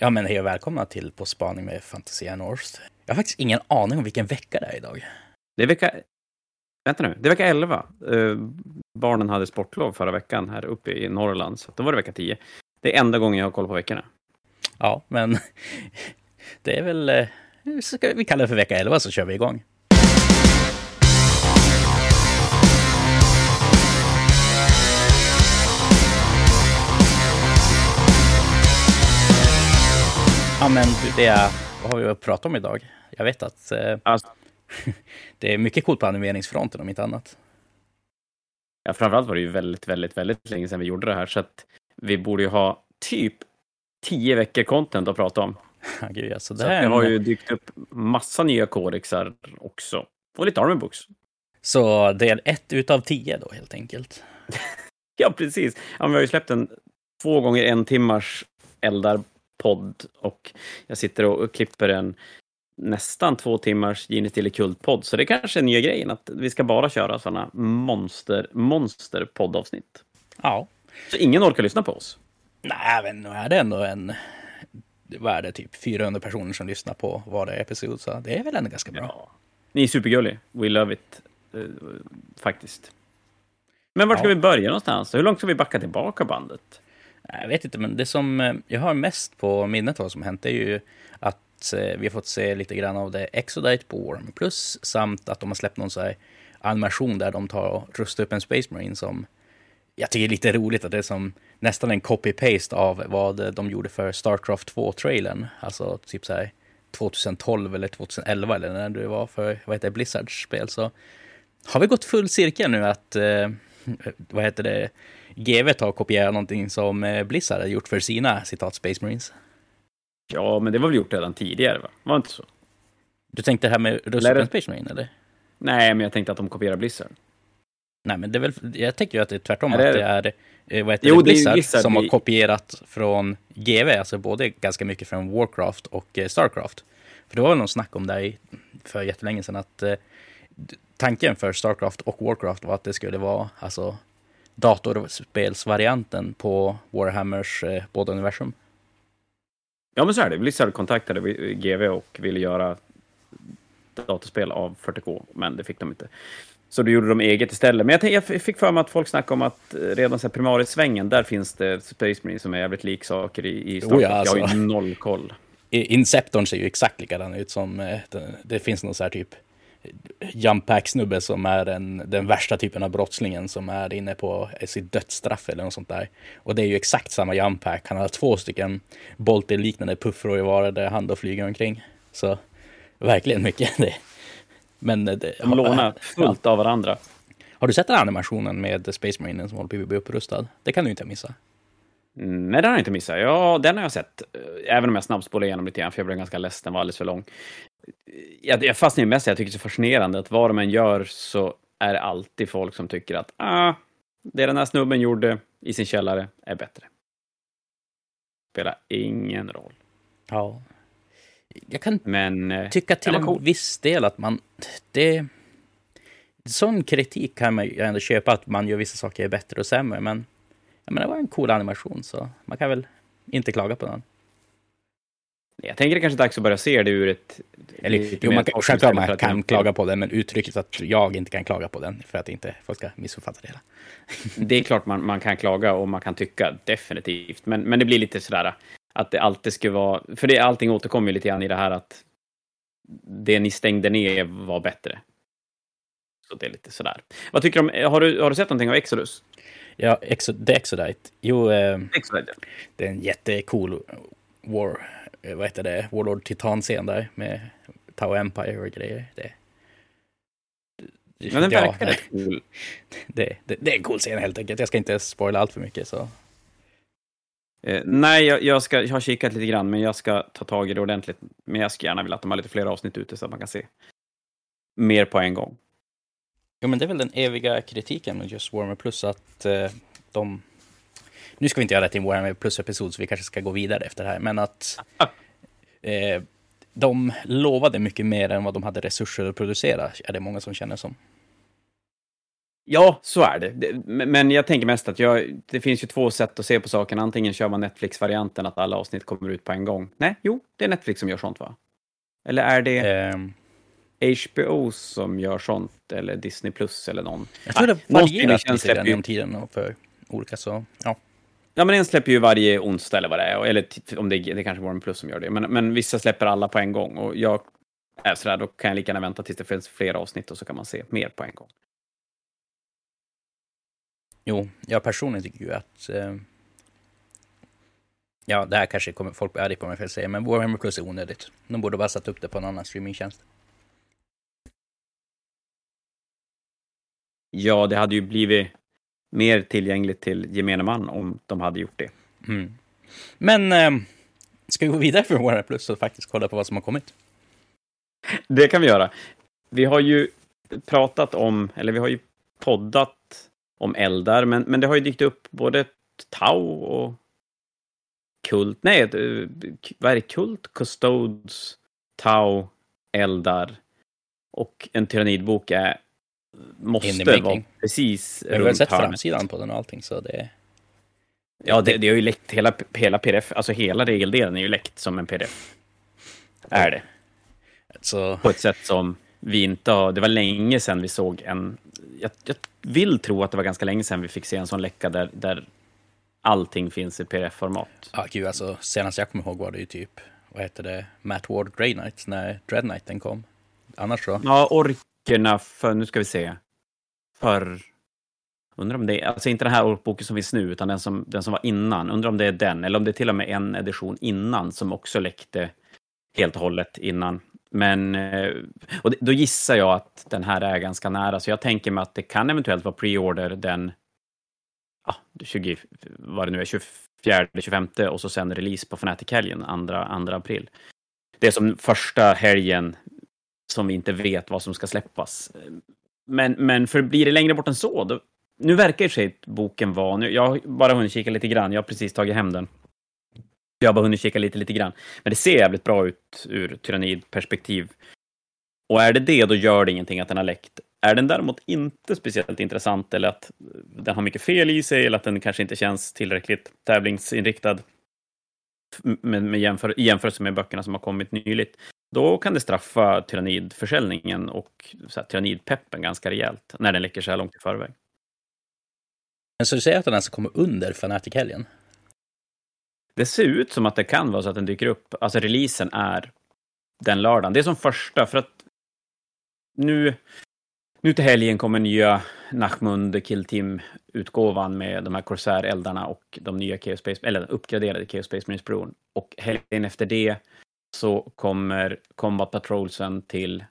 Ja, men hej och välkomna till På spaning med Fantasia North. Jag har faktiskt ingen aning om vilken vecka det är idag. Det är vecka... Vänta nu, det är vecka 11. Uh, barnen hade sportlov förra veckan här uppe i Norrland, så då var det vecka 10. Det är enda gången jag har koll på veckorna. Ja, men det är väl... eh, Ska vi kalla det för vecka 11 så kör vi igång. Ja, men det vad har vi att prata om idag? Jag vet att eh, Alltså, det är mycket coolt på animeringsfronten om inte annat. ja, framförallt var det ju väldigt, väldigt, väldigt länge sedan vi gjorde det här, så att vi borde ju ha typ 10 veckor content att prata om. Gud, alltså, det Så det har ju dykt upp massa nya kodexar också. Och lite army books. Så del ett utav tio då helt enkelt. Ja, precis. Ja, vi har ju släppt en två gånger en timmars eldar-podd och jag sitter och klipper en nästan två timmars Gini till Kult-podd. Så det kanske är nya grejen, att vi ska bara köra sådana monster, monster poddavsnitt. Ja. Så ingen orkar lyssna på oss. Nej, men nu är det ändå en... Vad är det, typ 400 personer som lyssnar på varje episod, så det är väl ändå ganska bra. Ja. Ni är supergulliga. We love it. eh, faktiskt. Men var ska Ja. vi börja någonstans? Hur långt ska vi backa tillbaka bandet? Jag vet inte, men det som eh, jag har mest på minnet av vad som hänt är ju att eh, vi har fått se lite grann av det Exodite på Warhammer Plus samt att de har släppt någon så här animation där de tar och rustar upp en Space Marine som jag tycker är lite roligt att det är som nästan en copy-paste av vad de gjorde för Starcraft 2-trailern. Alltså typ så här 2012 eller 2011 eller när det var för vad heter det, Blizzards spel. Så har vi gått full cirkel nu att eh, vad heter det, GW tar och kopierar någonting som eh, Blizzard har gjort för sina citat Space Marines. Ja, men det var väl gjort redan tidigare, va? Var det inte så? Du tänkte det här med det- Space Marine eller? Nej, men jag tänkte att de kopierar Blizzard. Nej, men det är väl, jag tänker ju att det är tvärtom, Är det att det är eh, vad heter Jo, det, Blizzard, Blizzard som har kopierat från GW, alltså både ganska mycket från Warcraft och eh, Starcraft. För det var väl någon snack om det för jättelänge sedan att eh, tanken för Starcraft och Warcraft var att det skulle vara alltså datorspelsvarianten på Warhammers eh, båda universum. Ja, men så är det. Blizzard kontaktade GW och ville göra datorspel av 40K, men det fick de inte. Så då gjorde de eget istället. Men jag, jag fick för mig att folk snackade om att eh, redan så här primarisvängen, där finns det Space Marine som är jävligt lik saker i, i Starcraft. Oh ja, Jag har alltså. ju noll koll. Inceptorn ser ju exakt likadan ut som, eh, det, det finns någon så här typ jump pack snubbe som är den, den värsta typen av brottslingen som är inne på sitt dödsstraff eller något sånt där. Och det är ju exakt samma jump pack. Han har två stycken Bolter-liknande puffror i vardera hand och flyger omkring. Så verkligen mycket det. Men eh, det, De lånar fullt av varandra. Har du sett den animationen med Space Marinen som håller på att bli upprustad? Det kan du inte missa. Mm, Nej, den har jag inte missat. Ja, den har jag sett. Eh, Även om jag snabbspolar igenom lite grann, för jag blev ganska ledsen, den var alldeles för lång. Jag, jag fastnar mest jag tycker det är så fascinerande att vad de än gör så är det alltid folk som tycker att ah, det den här snubben gjorde i sin källare är bättre. Spelar ingen roll. Ja. Jag kan Men eh, tycka till en cool. viss del att man... Det, sån kritik kan man ju ändå köpa, att man gör vissa saker bättre och sämre, men jag menar, det var en cool animation, så man kan väl inte klaga på den. Jag tänker det kanske är dags att börja se det ur ett... Eller, lite jo, man kan, självklart man kan klaga på den, men uttrycket att jag inte kan klaga på den, för att inte folk ska missuppfatta det hela. Det är klart man, man kan klaga och man kan tycka, definitivt. Men, men det blir lite sådär att det alltid ska vara... För det, allting återkommer ju lite grann i det här att det ni stängde ner var bättre. Så det är lite sådär. Vad tycker du om... Har du, har du sett någonting av Exodus? Ja, Exo, The Exodite. Jo, eh, Exodus? det är en jättecool War, vad heter det, Warlord Titan-scen där med Tau Empire och grejer. Det, Men den Ja, verkar det- rätt cool. det, det, det är en cool scen helt enkelt. Jag ska inte spoila allt för mycket. Så. Eh, nej, jag, jag, ska, jag har kikat lite grann, men jag ska ta tag i det ordentligt. Men jag skulle gärna vilja att de har lite fler avsnitt ute så att man kan se mer på en gång. Jo, men det är väl den eviga kritiken med just Warhammer Plus att eh, de... Nu ska vi inte göra det till en Warhammer Plus-episod, så vi kanske ska gå vidare efter det här, men att eh, de lovade mycket mer än vad de hade resurser att producera, är det många som känner som. Ja, så är det. Men jag tänker mest att jag, det finns ju två sätt att se på saken. Antingen kör man Netflix-varianten, att alla avsnitt kommer ut på en gång. Nej, jo, det är Netflix som gör sånt va? Eller är det Um, HBO som gör sånt? Eller Disney Plus eller någon? jag tror det varierar lite genom tiden för olika så, ja. Ja, men en släpper ju varje onsdag eller vad det är. Eller om det, är- det är kanske Warner Plus som gör det. Men, men vissa släpper alla på en gång. Och jag är sådär, då kan jag lika gärna vänta tills det finns fler avsnitt och så kan man se mer på en gång. Jo, jag personligen tycker ju att... Eh, ja, det här kanske kommer folk bli arga på mig för att säga, men Warhammer Plus är onödigt. De borde bara satt upp det på en annan streamingtjänst. Ja, det hade ju blivit mer tillgängligt till gemene man om de hade gjort det. Mm. Men eh, ska vi gå vidare för Warhammer Plus och faktiskt kolla på vad som har kommit? Det kan vi göra. Vi har ju pratat om, eller vi har ju poddat om eldar, men, men det har ju dykt upp både Tau och Kult, nej, eh, vad är det? Kult, Custodes, Tau, eldar och en tyrannidbok är måste vara precis Jag har väl runt sett hörnet. framsidan på den och allting, så det... Ja, det, det har ju läckt hela, hela pdf, alltså hela regeldelen är ju läckt som en pdf. Är det. Så, på ett sätt som vi inte har... Det var länge sedan vi såg en... Jag, jag vill tro att det var ganska länge sedan vi fick se en sån läcka där, där allting finns i pdf-format. ja gud alltså, senast jag kommer ihåg var det ju typ, vad heter det, Matt Ward Grey Knight, när Dread Knighten kom. Annars så, Ja, böckerna för... Nu ska vi se. För... Undrar om det är... Alltså inte den här årsboken som finns nu, utan den som, den som var innan. Undrar om det är den, eller om det är till och med en edition innan som också läckte helt och hållet innan. Men... Eh, och då gissar jag att den här är ganska nära, så jag tänker mig att det kan eventuellt vara pre-order den... Ja, 20... Vad det nu är, 24, 25 och så sen release på Fnatic-helgen 2, 2 april. Det är som första helgen som vi inte vet vad som ska släppas. Men, men för blir det längre bort än så, då, nu verkar i och för sig boken vara, nu, jag har bara hunnit kika lite grann, jag har precis tagit hem den. Jag har bara hunnit kika lite, lite grann. Men det ser jävligt bra ut ur tyrannidperspektiv. Och är det det, då gör det ingenting att den har läckt. Är den däremot inte speciellt intressant, eller att den har mycket fel i sig, eller att den kanske inte känns tillräckligt tävlingsinriktad med, med jämför, i jämförelse med böckerna som har kommit nyligt, då kan det straffa tyrannidförsäljningen och så här, tyrannidpeppen ganska rejält när den läcker så här långt i förväg. men så du säger att den alltså kommer under Fanatic-helgen? Det ser ut som att det kan vara så att den dyker upp. Alltså releasen är den lördagen. Det är som första, för att nu, nu till helgen kommer nya Nachmund Kill Team-utgåvan med de här Corsair-eldarna och de nya Chaos Space, eller den uppgraderade Chaos Space Marines-bron. Och helgen efter det så kommer Combat Patrolsen till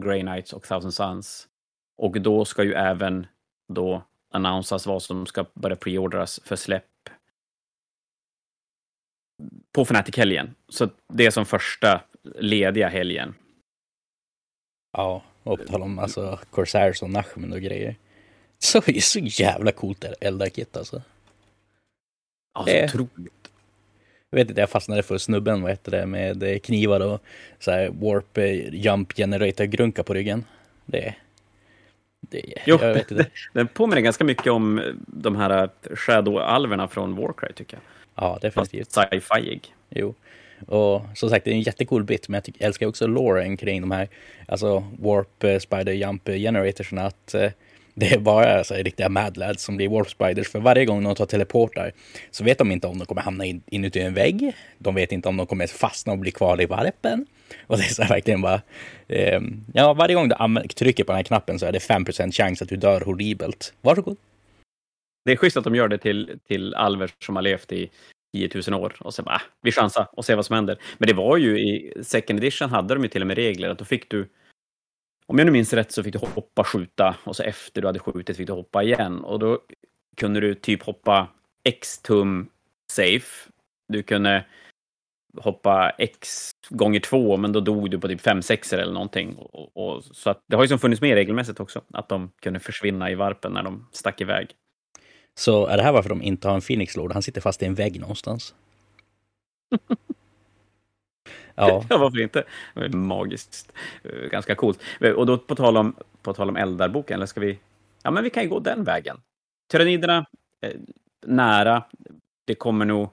Grey Knights och Thousand Suns. Och då ska ju även då annonsas vad som ska börja preordras för släpp på Fnatic-helgen. Så det är som första lediga helgen. Ja, och på tal om alltså Corsairs och Nachmen och grejer. Så är så jävla coolt det Eldar-kit alltså. Alltså, Det- otroligt. Jag vet inte, jag fastnade för snubben, vad heter det, med eh, knivar och så här warp eh, jump generator grunka på ryggen. Det, det Jo, jag vet inte. Den påminner ganska mycket om de här Shadow-alverna från Warcry, tycker jag. Ja, definitivt. sci-fi-ig. Jo. Och som sagt, det är en jättecool bit, men jag tycker, älskar också loren kring de här alltså warp eh, spider jump generatorsna. Att eh, det är bara så här, riktiga mad lads som blir warp spiders. För varje gång de tar teleportar så vet de inte om de kommer hamna in, inuti en vägg. De vet inte om de kommer fastna och bli kvar i varpen. Och det är så här, verkligen bara... Eh, ja, varje gång du trycker på den här knappen så är det 5% chans att du dör horribelt. Varsågod. Det är schysst att de gör det till, till alver som har levt i 10 000 år. Och sen bara, ah, vi chansar och ser vad som händer. Men det var ju i second edition hade de ju till och med regler att då fick du om jag nu minns rätt så fick du hoppa, skjuta och så efter du hade skjutit fick du hoppa igen. Och då kunde du typ hoppa x tum safe. Du kunde hoppa x gånger två, men då dog du på typ fem sexer eller någonting. Och, och, så att, det har ju som funnits med regelmässigt också, att de kunde försvinna i varpen när de stack iväg. Så är det här varför de inte har en Phoenix Lord? Han sitter fast i en vägg någonstans. ja, Ja, varför inte? Magiskt. Eh, ganska coolt. Eh, och då på tal om, på tal om eldarboken, eller ska vi ja, men vi kan ju gå den vägen. Tyranniderna, eh, nära. Det kommer nog,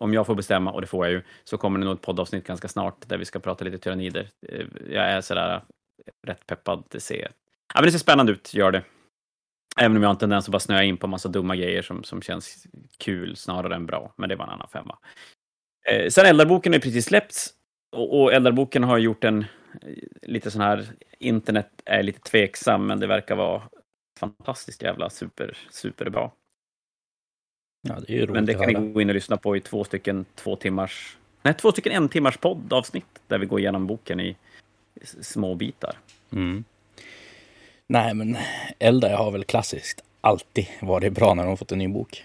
om jag får bestämma, och det får jag ju, så kommer det nog ett poddavsnitt ganska snart där vi ska prata lite tyrannider. Eh, jag är sådär rätt peppad. Det ser, ja, men det ser spännande ut, gör det. Även om jag har en tendens att bara snöa in på massa dumma grejer som, som känns kul snarare än bra. Men det var en annan femma. Eh, sen Eldarboken är precis släppts. Och, och Eldarboken har gjort en lite sån här, internet är lite tveksam, men det verkar vara fantastiskt jävla super, superbra. Ja, det är ju roligt Men det kan ni gå in och lyssna på i två stycken två timmars, nej, två stycken en timmars poddavsnitt där vi går igenom boken i små bitar. Mm. Nej, men Eldar har väl klassiskt alltid varit bra när de fått en ny bok.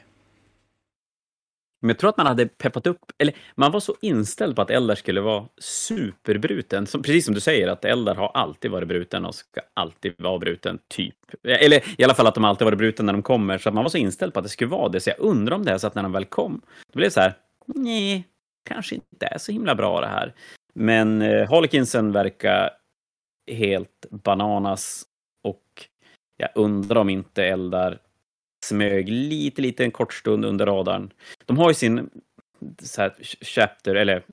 Men jag tror att man hade peppat upp, eller man var så inställd på att Eldar skulle vara superbruten. Som, precis som du säger, att Eldar har alltid varit bruten och ska alltid vara bruten, typ. Eller i alla fall att de alltid varit bruten när de kommer, så att man var så inställd på att det skulle vara det. Så jag undrar om det är så att när de väl kom, då blev det så här, nej, kanske inte är så himla bra det här. Men eh, Harlekinsen verkar helt bananas och jag undrar om inte Eldar smög lite, lite en kort stund under radarn. De har ju sin så här, chapter, eller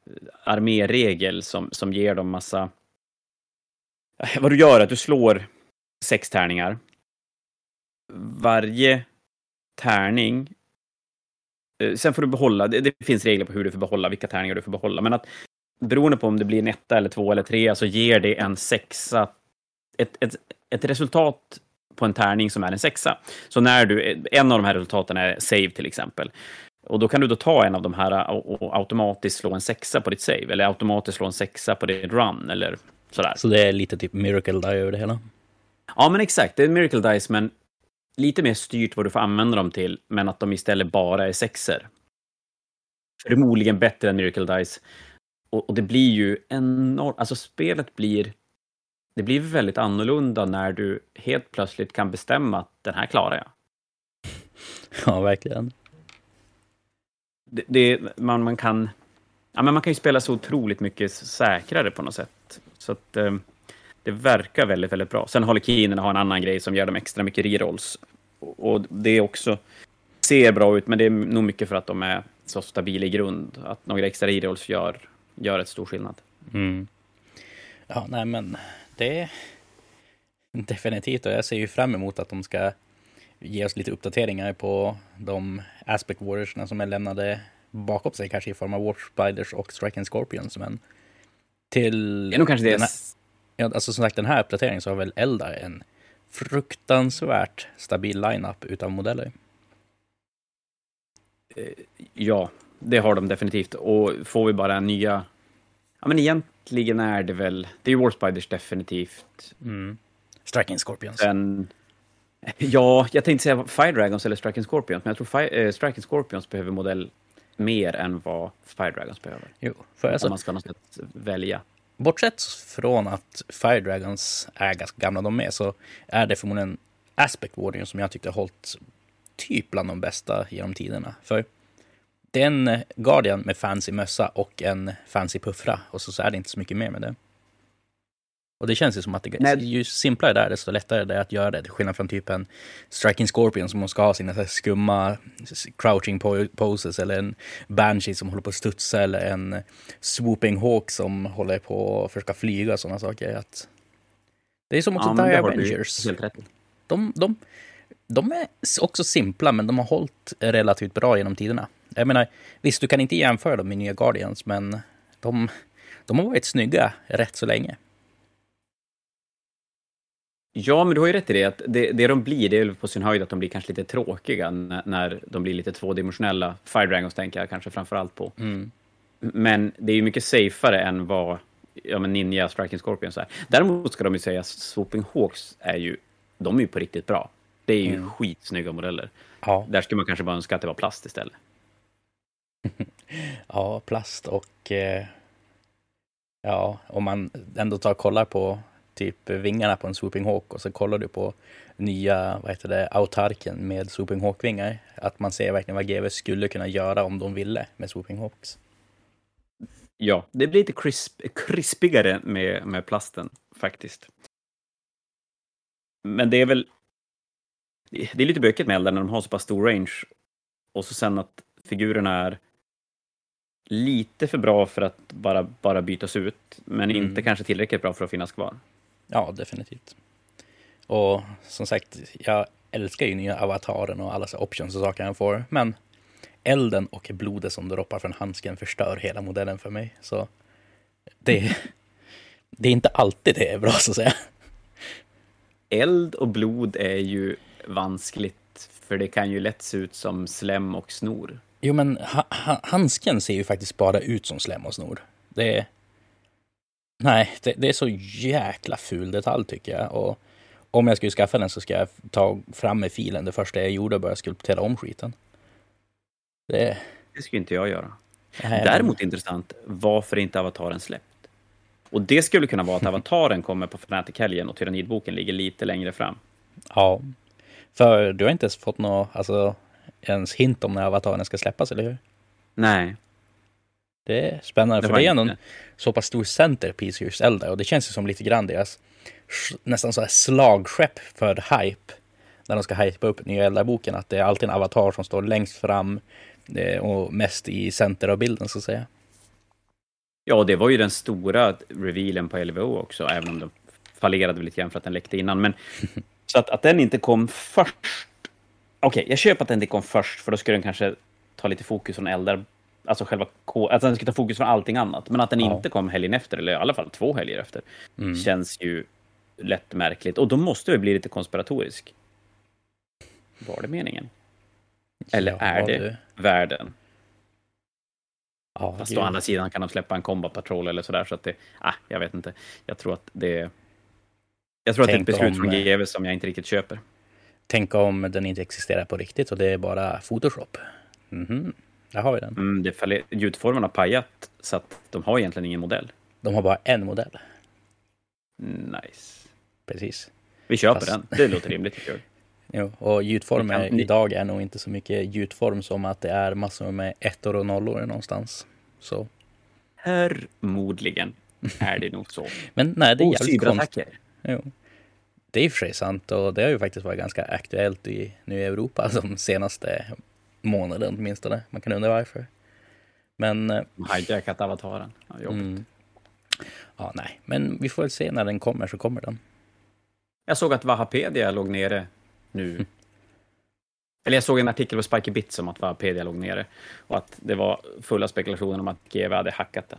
arméregel som, som ger dem massa... Eh, vad du gör är att du slår sex tärningar. Varje tärning... Eh, sen får du behålla, det, det finns regler på hur du får behålla, vilka tärningar du får behålla, men att beroende på om det blir en etta eller två eller tre så ger det en sexa, ett, ett, ett resultat på en tärning som är en sexa. Så när du, en av de här resultaten är save till exempel. Och då kan du då ta en av de här och, och automatiskt slå en sexa på ditt save, eller automatiskt slå en sexa på ditt run, eller sådär. Så det är lite typ Miracle Die över det hela. Ja, men exakt. Det är Miracle Dice, men lite mer styrt vad du får använda dem till, men att de istället bara är sexer. Förmodligen bättre än Miracle Dice. Och, och det blir ju enormt, alltså spelet blir, det blir väldigt annorlunda när du helt plötsligt kan bestämma att den här klarar jag. Ja, verkligen. Det, det, man, man, kan, ja, men man kan ju spela så otroligt mycket säkrare på något sätt. Så att, eh, det verkar väldigt, väldigt bra. Sen håller Keenerna har en annan grej som ger dem extra mycket rerolls. Och, och det är också ser bra ut, men det är nog mycket för att de är så stabila i grund. Att några extra rerolls gör, gör ett stor skillnad. Mm. Ja, nej men det definitivt och jag ser ju fram emot att de ska ge oss lite uppdateringar på de aspect warriorsna som är lämnade bakom sig, kanske i form av Warp Spiders och Striking Scorpions. Men till... Det är nog kanske det. Här, alltså som sagt, den här uppdateringen så har väl Eldar en fruktansvärt stabil lineup utav modeller. Ja, det har de definitivt. Och får vi bara nya... Ja, men egentligen är det väl... Det är ju War Spiders definitivt. Mm. Striking Scorpions. Sen... Ja, jag tänkte säga Fire Dragons eller Striking Scorpions, men jag tror Fire, äh, Striking Scorpions behöver modell mer än vad Fire Dragons behöver. Jo, för alltså, om man ska något sätt välja. Bortsett från att Fire Dragons är ganska gamla de med så är det förmodligen Aspect Warrior som jag tyckte har hållit typ bland de bästa genom tiderna. För det är en Guardian med fancy mössa och en fancy puffra och så, så är det inte så mycket mer med det. Och det känns ju som att det, Nej. ju simplare det är, desto lättare det är att göra det. Till skillnad från typ en Striking Scorpion som ska ha sina så skumma crouching po- poses eller en Banshee som håller på att studsa eller en Swooping Hawk som håller på att försöka flyga och sådana saker. Att det är som också Ja, du Avengers. De, de, de är också simpla, men de har hållit relativt bra genom tiderna. Jag menar, visst, du kan inte jämföra dem med nya Guardians, men de, de har varit snygga rätt så länge. Ja, men du har ju rätt i det. Att det, det de blir, det är väl på sin höjd att de blir kanske lite tråkiga när, när de blir lite tvådimensionella. Fire Dragons tänker jag kanske framför allt på. Mm. Men det är ju mycket safare än vad ja, men Ninja, Striking Scorpions är. Däremot ska de ju säga att Swooping Hawks är ju, de är ju på riktigt bra. Det är ju Mm. skitsnygga modeller. Ja, Där skulle man kanske bara önska att det var plast istället. ja, plast och... Eh, ja, om man ändå tar och kollar på typ vingarna på en Swooping Hawk och så kollar du på nya, vad heter det, autarken med Swooping Hawk-vingar. Att man ser verkligen vad GW skulle kunna göra om de ville med Swooping Hawks. Ja, det blir lite crisp, krispigare med, med plasten faktiskt. Men det är väl det är lite bökigt med Eldar när de har så pass stor range. Och så sen att figurerna är lite för bra för att bara, bara bytas ut, men Mm. inte kanske tillräckligt bra för att finnas kvar. Ja, definitivt. Och som sagt, jag älskar ju nya avataren och alla så options och saker jag får. Men elden och blodet som droppar från handsken förstör hela modellen för mig. Så det, det är inte alltid det är bra så att säga. Eld och blod är ju vanskligt, för det kan ju lätt se ut som slem och snor. Jo, men ha, ha, handsken ser ju faktiskt bara ut som slem och snor. Det är... Nej, det, det är så jäkla ful detalj tycker jag. Och om jag skulle skaffa den så ska jag ta fram med filen det första jag gjorde och börja skulptera om skiten. Det... Det skulle inte jag göra. Nej, Däremot intressant, varför inte avataren släppt? Och det skulle kunna vara att avataren kommer på Fnatic-helgen och Tyrannidboken ligger lite längre fram. Ja. För du har inte ens fått något, alltså, ens hint om när avataren ska släppas, eller hur? Nej, Det är spännande, Det för det är ändå en så pass stor centerpiece just Zelda och det känns ju som lite grann deras nästan så här slagskepp för hype. När de ska hypa upp nya Zelda-boken, att det är alltid en avatar som står längst fram eh, och mest i center av bilden så att säga. Ja, det var ju den stora revealen på LVO också, även om den fallerade lite grann för att den läckte innan. Men, så att, att den inte kom först... Okej, jag köper att den inte kom först, för då skulle den kanske ta lite fokus från eldar. Alltså själva. Att den ska ta fokus från allting annat. Men att den Ja. inte kom helgen efter, eller i alla fall två helger efter, Mm. känns ju lätt märkligt. Och då måste det bli lite konspiratorisk. Var det meningen? Eller Ja, är det du. världen? Ja, Fast å andra sidan kan de släppa en Combat Patrol eller sådär, så att det... Ah, jag vet inte. Jag tror att det... Jag tror att det är ett Tänk beslut om- från GW som jag inte riktigt köper. Tänk om den inte existerar på riktigt och det är bara Photoshop. Mhm, där har vi den. Mm, det faller, gjutformen har pajat, så att de har egentligen ingen modell. De har bara en modell. Nice. Precis. Vi köper Fast- den. Det låter rimligt. Jo, och gjutform Ni kan- idag är nog inte så mycket gjutform som att det är massor med ettor och nollor någonstans. Så. Förmodligen är det nog så. Men nej, det är Oh, jävligt konstigt. Jo. Det är i och för sig sant och det har ju faktiskt varit ganska aktuellt i, nu i Europa de senaste månaden åtminstone. Man kan undra varför. Men eh, Hijackat avataren. Ja, jobbigt. mm, ja, nej, men vi får väl se när den kommer så kommer den. Jag såg att Wahapedia låg nere nu. Eller jag såg en artikel på Spiky Bits om att Wahapedia låg nere. Och att det var fulla spekulationer om att GW hade hackat den.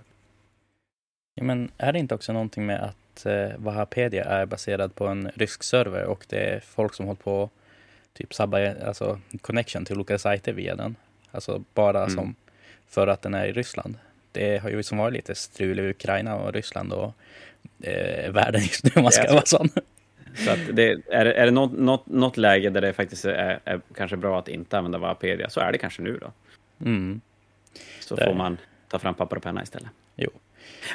Ja, men är det inte också någonting med att eh, Wahapedia är baserad på en rysk server och det är folk som hållit på typ sabba alltså connection till olika sajter via den. Alltså bara Mm. som för att den är i Ryssland. Det har ju som varit lite strul i Ukraina och Ryssland och eh, världen just nu om man ska vara sån. Så att det, är, är det något, något, något läge där det faktiskt är, är kanske bra att inte använda Wahapedia så är det kanske nu då. Mm. Så Det- får man ta fram papper och penna istället. Jo.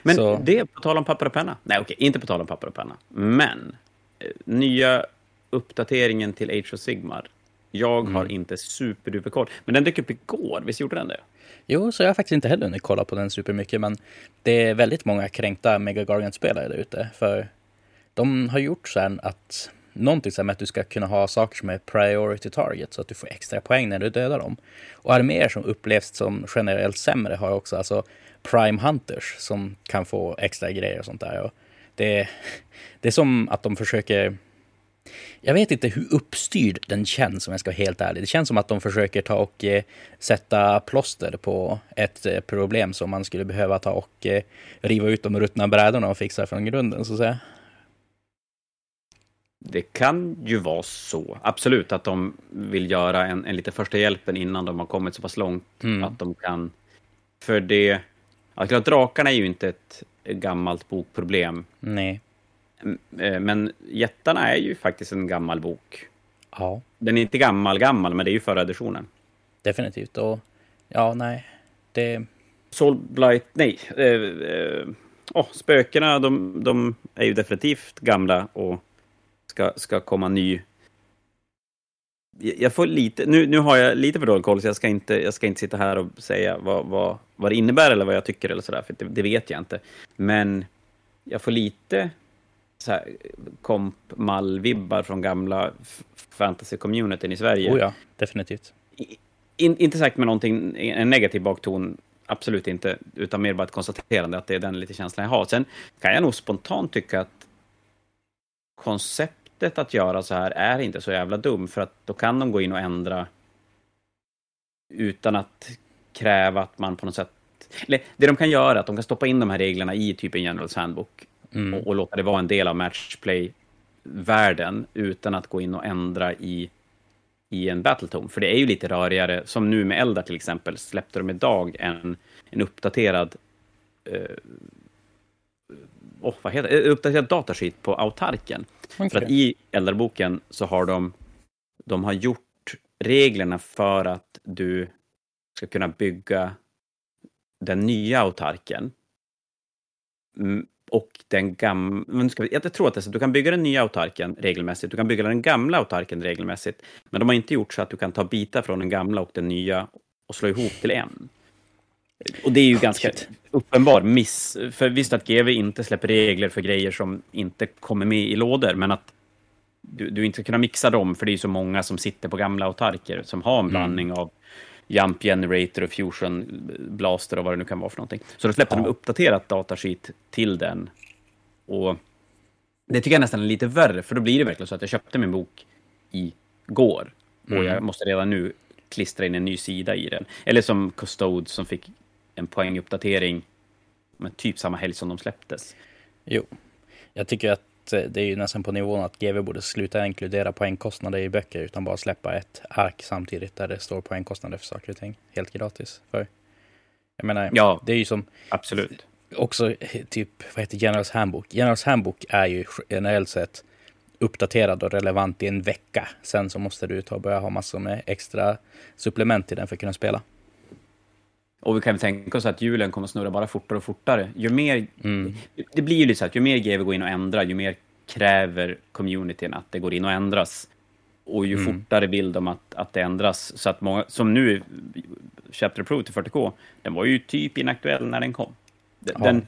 Men Så- det, på tal om papper och penna. Nej, okej, inte på tal om papper och penna. Men eh, nya uppdateringen till Age of Sigmar. Jag har Mm. inte superduper koll. Men den dök upp igår, visst gjorde den det? Jo, så jag har faktiskt inte heller hunnit kolla på den supermycket, men det är väldigt många kränkta Mega Gargant-spelare där ute. För de har gjort så här att någonting med att du ska kunna ha saker som är priority target så att du får extra poäng när du dödar dem. Och arméer som upplevs som generellt sämre har också alltså prime hunters som kan få extra grejer och sånt där. Och det, det är som att de försöker jag vet inte hur uppstyrd den känns om jag ska vara helt ärlig. Det känns som att de försöker ta och eh, sätta plåster på ett eh, problem som man skulle behöva ta och eh, riva ut de ruttna brädorna och fixa från grunden så att säga. Det kan ju vara så, absolut, att de vill göra en, en lite första hjälpen innan de har kommit så pass långt Mm. att de kan... För det... Klart, drakarna är ju inte ett gammalt bokproblem, Nej. Eh, men jättarna är ju faktiskt en gammal bok. Ja, Den är inte gammal, gammal, men det är ju förra editionen. definitivt. Och ja, nej. Det, Soul Blight, nej. Eh, eh, åh, spökena, de, de är ju definitivt gamla och ska, ska komma ny. Jag får lite, nu, nu har jag lite för dålig koll, så jag ska inte, jag ska inte sitta här och säga vad, vad, vad det innebär eller vad jag tycker eller sådär, för det, det vet jag inte. Men jag får lite så här komp-mall-vibbar från gamla fantasy-communityn i Sverige. Oh ja, definitivt. In, inte sagt med någonting, en negativ bakton, absolut inte, utan mer bara ett konstaterande att det är den lite känslan jag har. Sen kan jag nog spontant tycka att konceptet att göra så här är inte så jävla dum, för att då kan de gå in och ändra utan att kräva att man på något sätt... Eller, det de kan göra är att de kan stoppa in de här reglerna i typ en Generals Handbook mm. och, och, låta det vara en del av Matchplay-världen utan att gå in och ändra i, i en Battletome. För det är ju lite rörigare, som nu med Eldar till exempel, släppte de idag en, en uppdaterad uh, oh, vad heter det? uppdaterad datasheet på autarken. Okay. För att i Eldarboken så har de, de har gjort reglerna för att du ska kunna bygga den nya autarken. Mm, och den gamla... Jag tror att det är så du kan bygga den nya autarken regelmässigt, du kan bygga den gamla autarken regelmässigt. Men de har inte gjort så att du kan ta bitar från den gamla och den nya och slå ihop till en. Och det är ju ganska uppenbar miss. För visst att GV inte släpper regler för grejer som inte kommer med i lådor, men att du, du inte ska kunna mixa dem, för det är så många som sitter på gamla autarker som har en mm. blandning mm. av Jump Generator och Fusion Blaster och vad det nu kan vara för någonting. Så då släppte ja. de uppdaterat datasheet till den. Och det tycker jag nästan är lite värre, för då blir det verkligen så att jag köpte min bok i går mm. och jag måste redan nu klistra in en ny sida i den. Eller som Custode som fick en poänguppdatering med typ samma helg som de släpptes. Jo, jag tycker att Eh, det är ju nästan på nivån att GV borde sluta inkludera poängkostnader i böcker utan bara släppa ett ark samtidigt där det står poängkostnader för saker och ting. Helt gratis. För jag menar, ja, det är ju som... Absolut. Också typ, vad heter Generals Handbook? Generals Handbook är ju generellt sett uppdaterad och relevant i en vecka. Sen så måste du ta börja ha massor med extra supplement till den för att kunna spela. Och vi kan tänka oss att hjulen kommer snurra bara fortare och fortare. Ju mer, mm. Det blir ju lite så att ju mer GW går in och ändrar, ju mer kräver communityn att det går in och ändras. Och ju mm. fortare vill de att, att det ändras. Så att många, som nu, Chapter Pro till 40K, den var ju typ inaktuell när den kom. Den, ja.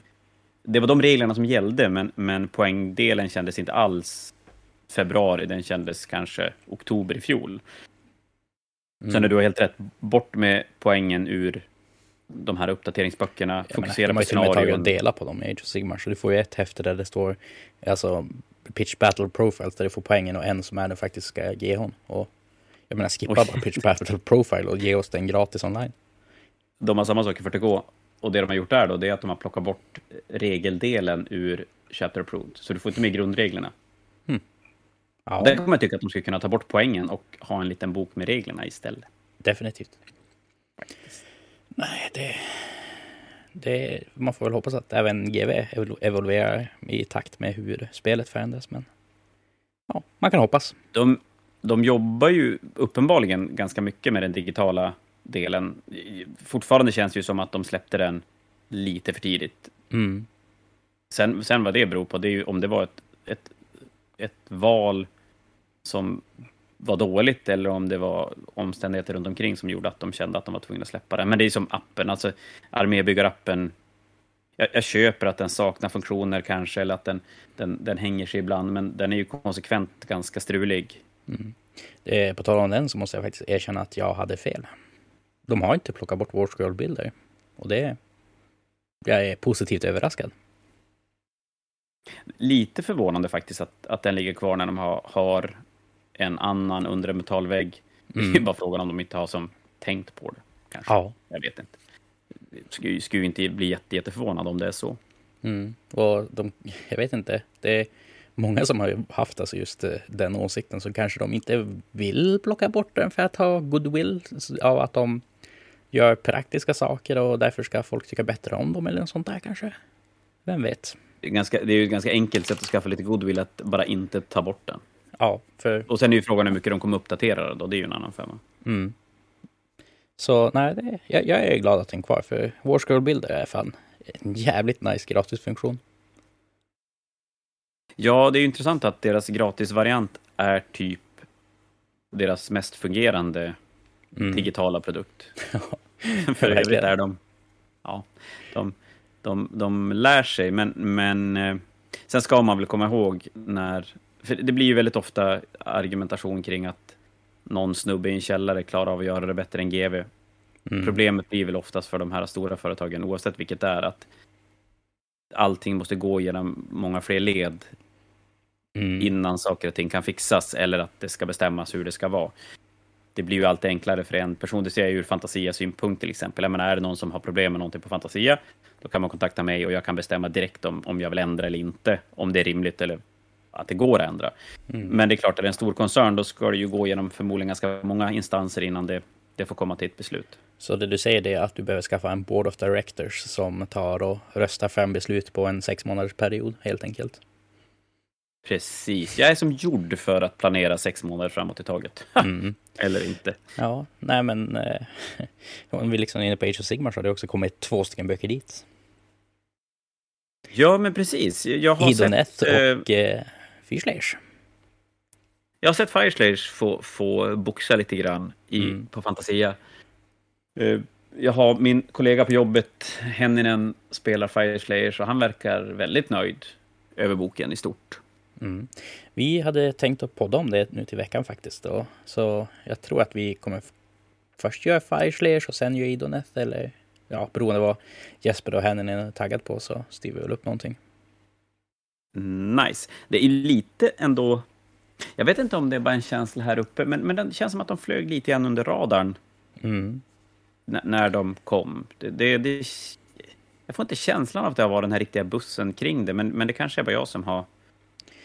det var de reglerna som gällde, men, men poängdelen kändes inte alls februari, den kändes kanske oktober i fjol. Mm. Sen är du har helt rätt, bort med poängen ur de här uppdateringsböckerna, jag fokusera menar, på scenarion. De har ju till och med dela på dem i Age of Sigmar, så du får ju ett häfte där det står alltså Pitch Battle Profiles där du får poängen och en som är den faktiska GHn. Och jag menar skippa Oj. bara Pitch Battle Profile och ge oss den gratis online. De har samma sak i 40K och det de har gjort där då, det är att de har plockat bort regeldelen ur Chapter Approved, så du får inte med grundreglerna. Hmm. Ja. Där kommer jag tycka att de skulle kunna ta bort poängen och ha en liten bok med reglerna istället. Definitivt. Nej, det, det... Man får väl hoppas att även GV evolverar i takt med hur spelet förändras. Men ja, man kan hoppas. De, de jobbar ju uppenbarligen ganska mycket med den digitala delen. Fortfarande känns det ju som att de släppte den lite för tidigt. Mm. Sen, sen vad det beror på, det är ju om det var ett, ett, ett val som var dåligt eller om det var omständigheter runt omkring som gjorde att de kände att de var tvungna att släppa det. Men det är som appen, alltså armébyggarappen. Jag, jag köper att den saknar funktioner kanske, eller att den, den, den hänger sig ibland, men den är ju konsekvent ganska strulig. Mm. På tal om den så måste jag faktiskt erkänna att jag hade fel. De har inte plockat bort War bilder och det jag är positivt överraskad. Lite förvånande faktiskt att, att den ligger kvar när de har, har en annan under en metallvägg. Mm. Det är bara frågan om de inte har som tänkt på det. Kanske. Ja. Jag vet inte. Skulle, skulle inte bli jätte, jätteförvånad om det är så. Mm. Och de, jag vet inte. Det är många som har haft alltså just eh, den åsikten, så kanske de inte vill plocka bort den för att ha goodwill av att de gör praktiska saker och därför ska folk tycka bättre om dem eller något sånt där kanske. Vem vet? Det är, ganska, det är ju ett ganska enkelt sätt att skaffa lite goodwill att bara inte ta bort den. Ja, för... Och sen är ju frågan hur mycket de kommer uppdatera då, det är ju en annan femma. Mm. Så nej, det, jag, jag, är glad att den är kvar, för Warscroll-bilder är fan en jävligt nice gratisfunktion. Ja, det är ju intressant att deras gratisvariant är typ deras mest fungerande mm. digitala produkt. för övrigt är de... Ja, de, de, de lär sig, men, men eh, Sen ska man väl komma ihåg när... För det blir ju väldigt ofta argumentation kring att någon snubbe i en källare klarar av att göra det bättre än GV. Mm. Problemet blir väl oftast för de här stora företagen, oavsett vilket det är, att allting måste gå genom många fler led mm. innan saker och ting kan fixas eller att det ska bestämmas hur det ska vara. Det blir ju alltid enklare för en person. Det ser jag ur Fantasia synpunkt till exempel. Jag menar, är det någon som har problem med någonting på Fantasia, då kan man kontakta mig och jag kan bestämma direkt om, om jag vill ändra eller inte, om det är rimligt eller att det går att ändra. Mm. Men det är klart, är det en stor koncern, då ska det ju gå igenom förmodligen ganska många instanser innan det, det får komma till ett beslut. Så det du säger är att du behöver skaffa en board of directors som tar och röstar fram beslut på en sex månaders period, helt enkelt? Precis. Jag är som gjord för att planera sex månader framåt i taget. Mm. Eller inte. Ja, nej men eh, om vi liksom är inne på Age of Sigmar så har det också kommit två stycken böcker dit. Ja, men precis. Jag har Idoneth sett, och eh, Fireslayers. Jag har sett Fireslayers få, få boxa lite grann i, mm. på Fantasia. Eh, jag har min kollega på jobbet, Henninen, spelar Fireslayers och han verkar väldigt nöjd över boken i stort. Mm. Vi hade tänkt att podda om det nu till veckan faktiskt. Då. Så jag tror att vi kommer först göra Fireslayers och sen göra Idoneth. Eller ja, beroende på vad Jesper och Henning är taggad på så styr vi väl upp någonting. Nice. Det är lite ändå... Jag vet inte om det är bara en känsla här uppe, men, men det känns som att de flög lite grann under radarn. Mm. När de kom. Det, det, det, jag får inte känslan av att det har varit den här riktiga bussen kring det, men, men det kanske är bara jag som har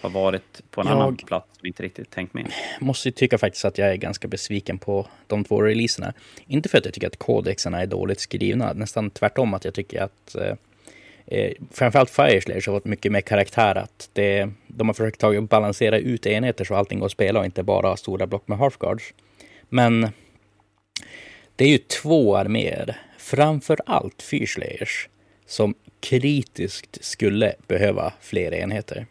har varit på en jag annan plats som inte riktigt tänkt med. måste tycka faktiskt att jag är ganska besviken på de två releaserna. Inte för att jag tycker att kodexarna är dåligt skrivna, nästan tvärtom att jag tycker att eh, framförallt Fireslayers har fått mycket mer karaktär. Att det, de har försökt ta balansera ut enheter så allting går att spela och inte bara stora block med halfguards. Men det är ju två arméer, framför allt Fyrslayers, som kritiskt skulle behöva fler enheter.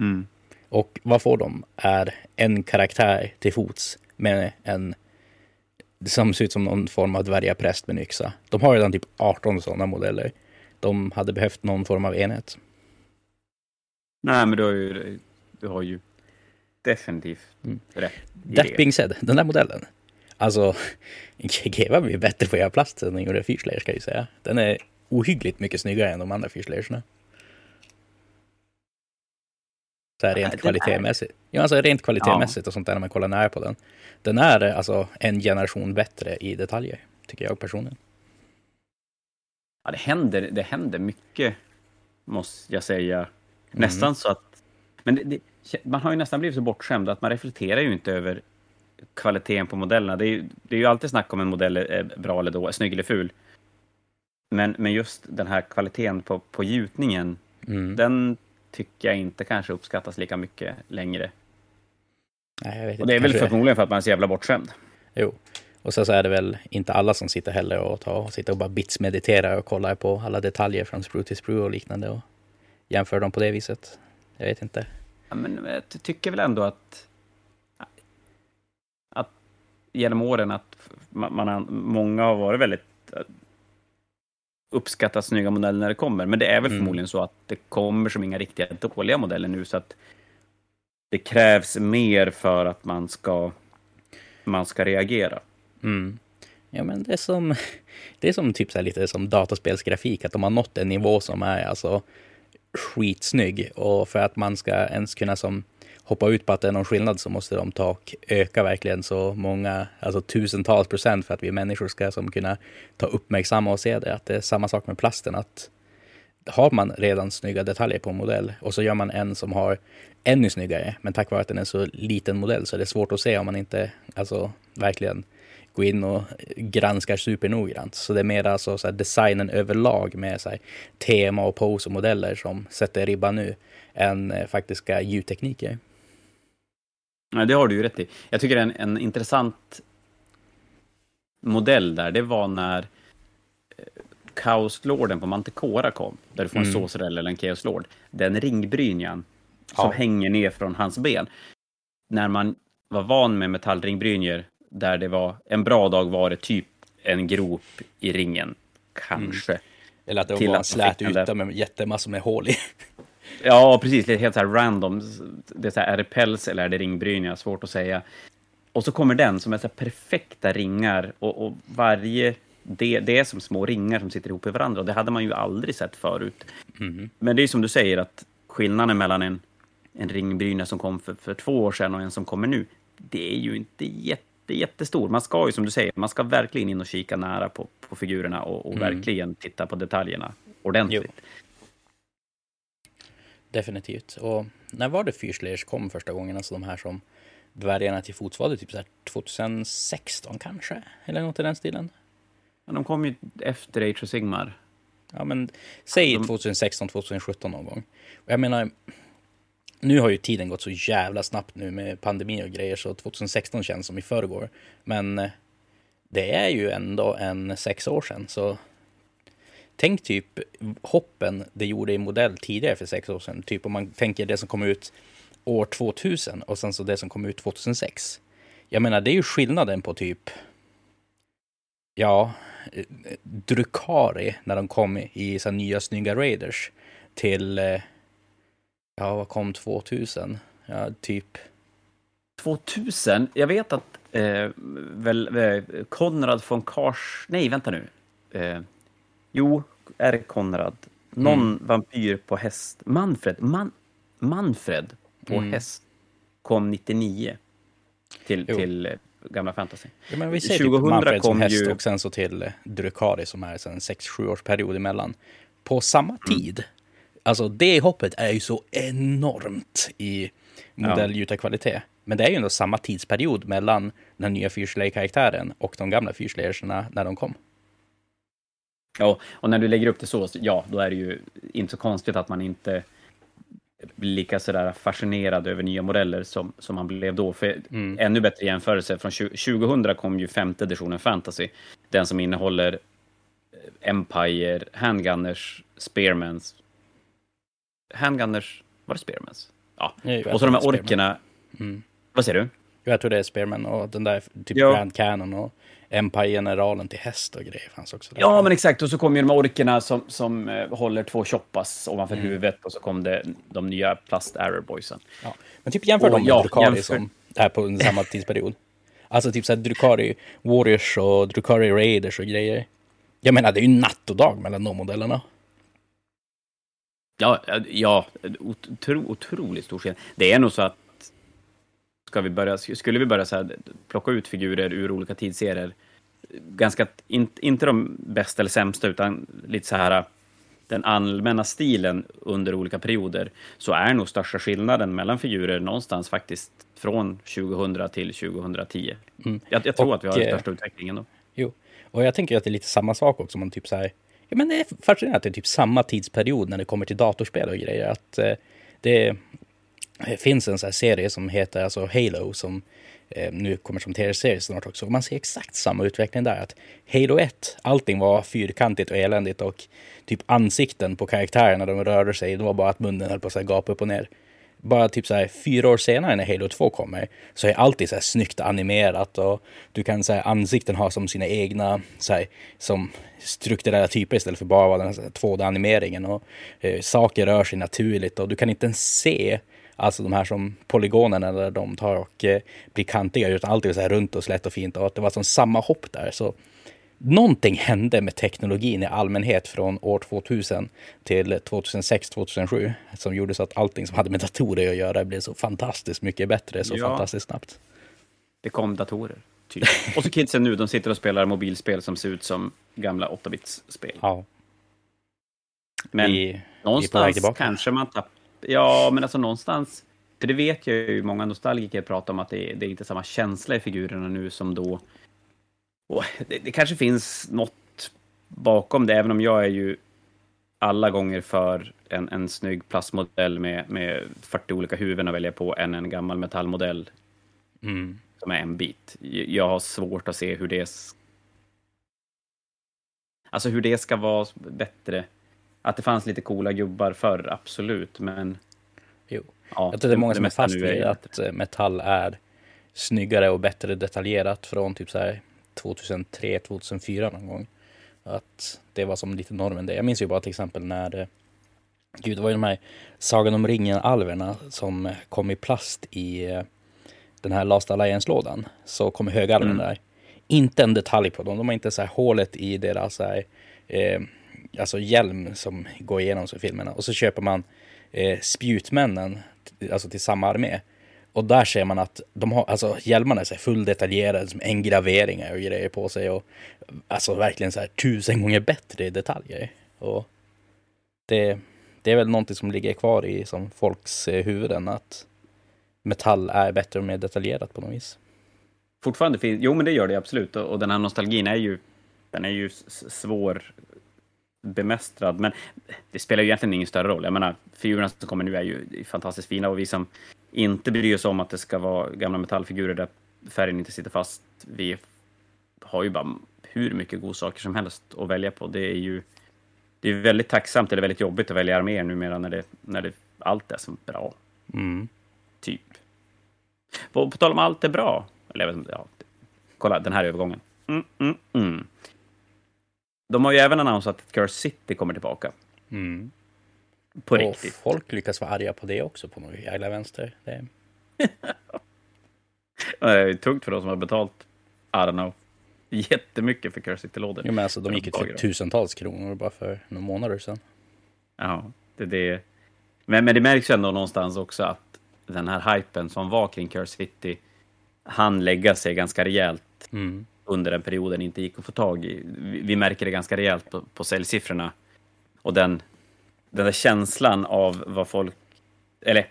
Mm. Och vad får de är en karaktär till fots med en som ser ut som någon form av dvärgapräst med en yxa. De har redan typ 18 sådana modeller. De hade behövt någon form av enhet. Nej, men du har ju, du har ju definitivt mm. rätt. That being said, den där modellen. Alltså, GW blir bättre på att göra plast än den gjorde Fyrslayer ska jag säga. Den är ohyggligt mycket snyggare än de andra Fyrslayerserna. Så här rent kvalitetsmässigt. Ja, alltså rent kvalitetsmässigt och sånt där när man kollar nära på den. Den är alltså en generation bättre i detaljer, tycker jag personligen. Ja, det händer, det händer mycket, måste jag säga. Mm. Nästan mm. så att... Men det, det, man har ju nästan blivit så bortskämd att man reflekterar ju inte över kvaliteten på modellerna. Det är, ju, det är ju alltid snack om en modell är bra eller då, snygg eller ful. Men, men just den här kvaliteten på, på gjutningen, mm. den tycker jag inte kanske uppskattas lika mycket längre. Nej. Och det är väl förmodligen för att man är så jävla bortskämd. Jo, och så, så är det väl inte alla som sitter heller och, tar, och sitter och bara bitsmediterar och kollar på alla detaljer från sprue till sprue och liknande och jämför dem på det viset. Jag vet inte. Ja, men jag tycker väl ändå att, att genom åren att man, man har, många har varit väldigt uppskattat snygga modeller när det kommer. Men det är väl mm. förmodligen så att det kommer som inga riktiga dåliga modeller nu, så att det krävs mer för att man ska, man ska reagera. Mm. Ja, men det är som, det är som typ så lite som dataspelsgrafik, att de har nått en nivå som är alltså skitsnygg och för att man ska ens kunna som hoppa ut på att det är någon skillnad så måste de ta och öka verkligen så många, alltså tusentals procent för att vi människor ska som kunna ta uppmärksamma och se det. Att det är samma sak med plasten, att har man redan snygga detaljer på en modell och så gör man en som har ännu snyggare, men tack vare att den är så liten modell så är det svårt att se om man inte alltså verkligen går in och granskar supernoggrant. Så det är mer alltså så designen överlag med så tema och pose och modeller som sätter ribban nu än eh, faktiska ljudtekniker. Ja, det har du ju rätt i. Jag tycker en, en intressant modell där, det var när eh, Kaoslorden på Manticora kom, där du får en mm. Sorcerer eller en Chaos Lord. Den ringbrynjan som ja. hänger ner från hans ben. När man var van med metallringbrynjor, där det var en bra dag var det typ en grop i ringen, kanske. Mm. Eller att det var en slät yta med jättemassor med hål i. Ja, precis. Det är helt så här random. Det är, så här, är det päls eller är det ringbryn? Svårt att säga. Och så kommer den som är så perfekta ringar och, och varje det, det, är som små ringar som sitter ihop i varandra och det hade man ju aldrig sett förut. Mm. Men det är som du säger att skillnaden mellan en, en ringbryna som kom för, för två år sedan och en som kommer nu, det är ju inte jätte, jättestor. Man ska ju som du säger, man ska verkligen in och kika nära på, på figurerna och, och mm. verkligen titta på detaljerna ordentligt. Jo. Definitivt. Och när var det Fyrslayers kom första gången? Alltså de här som dvärgarna till fots, var det typ så 2016 kanske? Eller något i den stilen? Ja, de kom ju efter Age of Sigmar. Ja, men säg de... 2016, 2017 någon gång. Och jag menar, nu har ju tiden gått så jävla snabbt nu med pandemi och grejer, så 2016 känns som i förrgår. Men eh, det är ju ändå en sex år sedan, så tänk typ hoppen det gjorde i modell tidigare för sex år sedan. Typ om man tänker det som kom ut år 2000 och sen så det som kom ut 2006. Jag menar, det är ju skillnaden på typ, ja, eh, Drukari när de kom i så nya snygga Raiders till, eh, ja vad kom 2000? Ja, typ. 2000? Jag vet att eh, väl, eh, Konrad von Kars, nej vänta nu. Eh, jo, är Konrad? Någon mm. vampyr på häst, Manfred, Man, Manfred på mm. häst kom 99 till, till eh, gamla fantasy. Ja, men vi ser 2000 typ Manfred som häst ju... och sen så till Drukari som är en 6-7 års period emellan. På samma mm. tid. Mm. Alltså det hoppet är ju så enormt i modellgjutarkvalitet. Ja. Men det är ju ändå samma tidsperiod mellan den nya Fyrslayer-karaktären och de gamla Fyrslayerserna när de kom. Ja, och när du lägger upp det så, ja, då är det ju inte så konstigt att man inte blir lika sådär fascinerad över nya modeller som, som man blev då. För mm. ännu bättre jämförelse, från 2000 kom ju femte editionen Fantasy, den som innehåller eh, Empire, Handgunners, Spearmans. Handgunners, var det Spearmans? Ja, och så de här orkerna. Mm. Vad säger du? Jag tror det är Spearman och den där typ ja. Grand Cannon och Empire-generalen till häst och grejer fanns också. Där. Ja, men exakt. Och så kom ju de orkerna som, som uh, håller två choppas ovanför mm. huvudet och så kom det de nya plast Arrow Boysen. Ja. Men typ jämför och, dem med ja, Drukari jämför... som är på samma tidsperiod. Alltså typ såhär Drukari Warriors och Drukari Raiders och grejer. Jag menar, det är ju natt och dag mellan de modellerna. Ja, ja otro, otroligt stor skillnad. Det är nog så att ska vi börja, skulle vi börja så här, plocka ut figurer ur olika tidsserier, ganska, in, inte de bästa eller sämsta, utan lite så här den allmänna stilen under olika perioder, så är nog största skillnaden mellan figurer någonstans faktiskt från 2000 till 2010. Mm. Jag, jag, tror och, att vi har den eh, största utvecklingen då. Jo, och jag tänker att det är lite samma sak också. Man typ så här, ja, men det är fascinerande att det är typ samma tidsperiod när det kommer till datorspel och grejer. Att eh, det, det finns en sån serie som heter alltså Halo som eh, nu kommer som tv-serie snart också. Och man ser exakt samma utveckling där. Att Halo 1, allting var fyrkantigt och eländigt och typ ansikten på karaktärerna de rörde sig, det var bara att munnen höll på att gapa upp och ner. Bara typ så här, fyra år senare när Halo 2 kommer så är allt så här snyggt animerat och du kan säga ansikten ha som sina egna så här, som strukturella typer istället för bara den 2D-animeringen och eh, saker rör sig naturligt och du kan inte ens se Alltså de här som polygonerna där de tar och eh, blir kantiga utan allt är så här runt och slätt och fint och att det var som samma hopp där. Så någonting hände med teknologin i allmänhet från år 2000 till 2006-2007 som gjorde så att allting som hade med datorer att göra blev så fantastiskt mycket bättre så ja. fantastiskt snabbt. Det kom datorer. Typ. Och så kidsen nu, de sitter och spelar mobilspel som ser ut som gamla 8-bits-spel. Ja. Men vi, någonstans vi kanske man tappar Ja, men alltså någonstans, för det vet jag ju många nostalgiker pratar om att det, det är inte samma känsla i figurerna nu som då. Och det, det kanske finns något bakom det, även om jag är ju alla gånger för en, en snygg plastmodell med, med 40 olika huvuden att välja på än en gammal metallmodell mm. som är en bit. Jag har svårt att se hur det Alltså hur det ska vara bättre att det fanns lite coola gubbar förr, absolut, men... Jo. Ja, jag tror det är många som är fast vid att eh, metall är snyggare och bättre detaljerat från typ så här 2003, 2004 någon gång. Att det var som lite normen det. Jag minns ju bara till exempel när Gud, det var ju de här Sagan om ringen-alverna som kom i plast i eh, den här Last Alliance-lådan. Så kom högalven mm. där. Inte en detalj på dem. De har inte så här hålet i deras så här, eh, alltså hjälm som går igenom så filmerna. Och så köper man eh, spjutmännen, alltså till samma armé. Och där ser man att de har, alltså hjälmarna är så fulldetaljerade som engraveringar och grejer på sig. Och alltså verkligen så här tusen gånger bättre detaljer. Och det, det är väl någonting som ligger kvar i som folks eh, huvuden att metall är bättre och mer detaljerat på något vis. Fortfarande finns, jo men det gör det absolut och den här nostalgin är ju, den är ju svår bemästrad, men det spelar ju egentligen ingen större roll. Jag menar, figurerna som kommer nu är ju fantastiskt fina och vi som inte bryr oss om att det ska vara gamla metallfigurer där färgen inte sitter fast, vi har ju bara hur mycket godsaker som helst att välja på. Det är ju det är väldigt tacksamt eller väldigt jobbigt att välja arméer numera när, det, när det, allt är så bra. Mm. Typ. På, på tal om allt är bra. Eller jag vet inte, ja, kolla den här övergången. Mm, mm, mm. De har ju även annonsat att Curse City kommer tillbaka. På och riktigt. folk lyckas vara arga på det också på något jävla vänster. Det det är tungt för de som har betalt, I don't know, jättemycket för Curse men alltså, de gick ju typ tusentals kronor bara för några månader sedan. Ja, det det. Men, men det märks ju ändå någonstans också att den här hypen som var kring Curse City han lägga sig ganska rejält mm. under den perioden inte gick att få tag i. Vi, vi märker det ganska rejält på, på säljsiffrorna. Och den, den där känslan av vad folk... Eller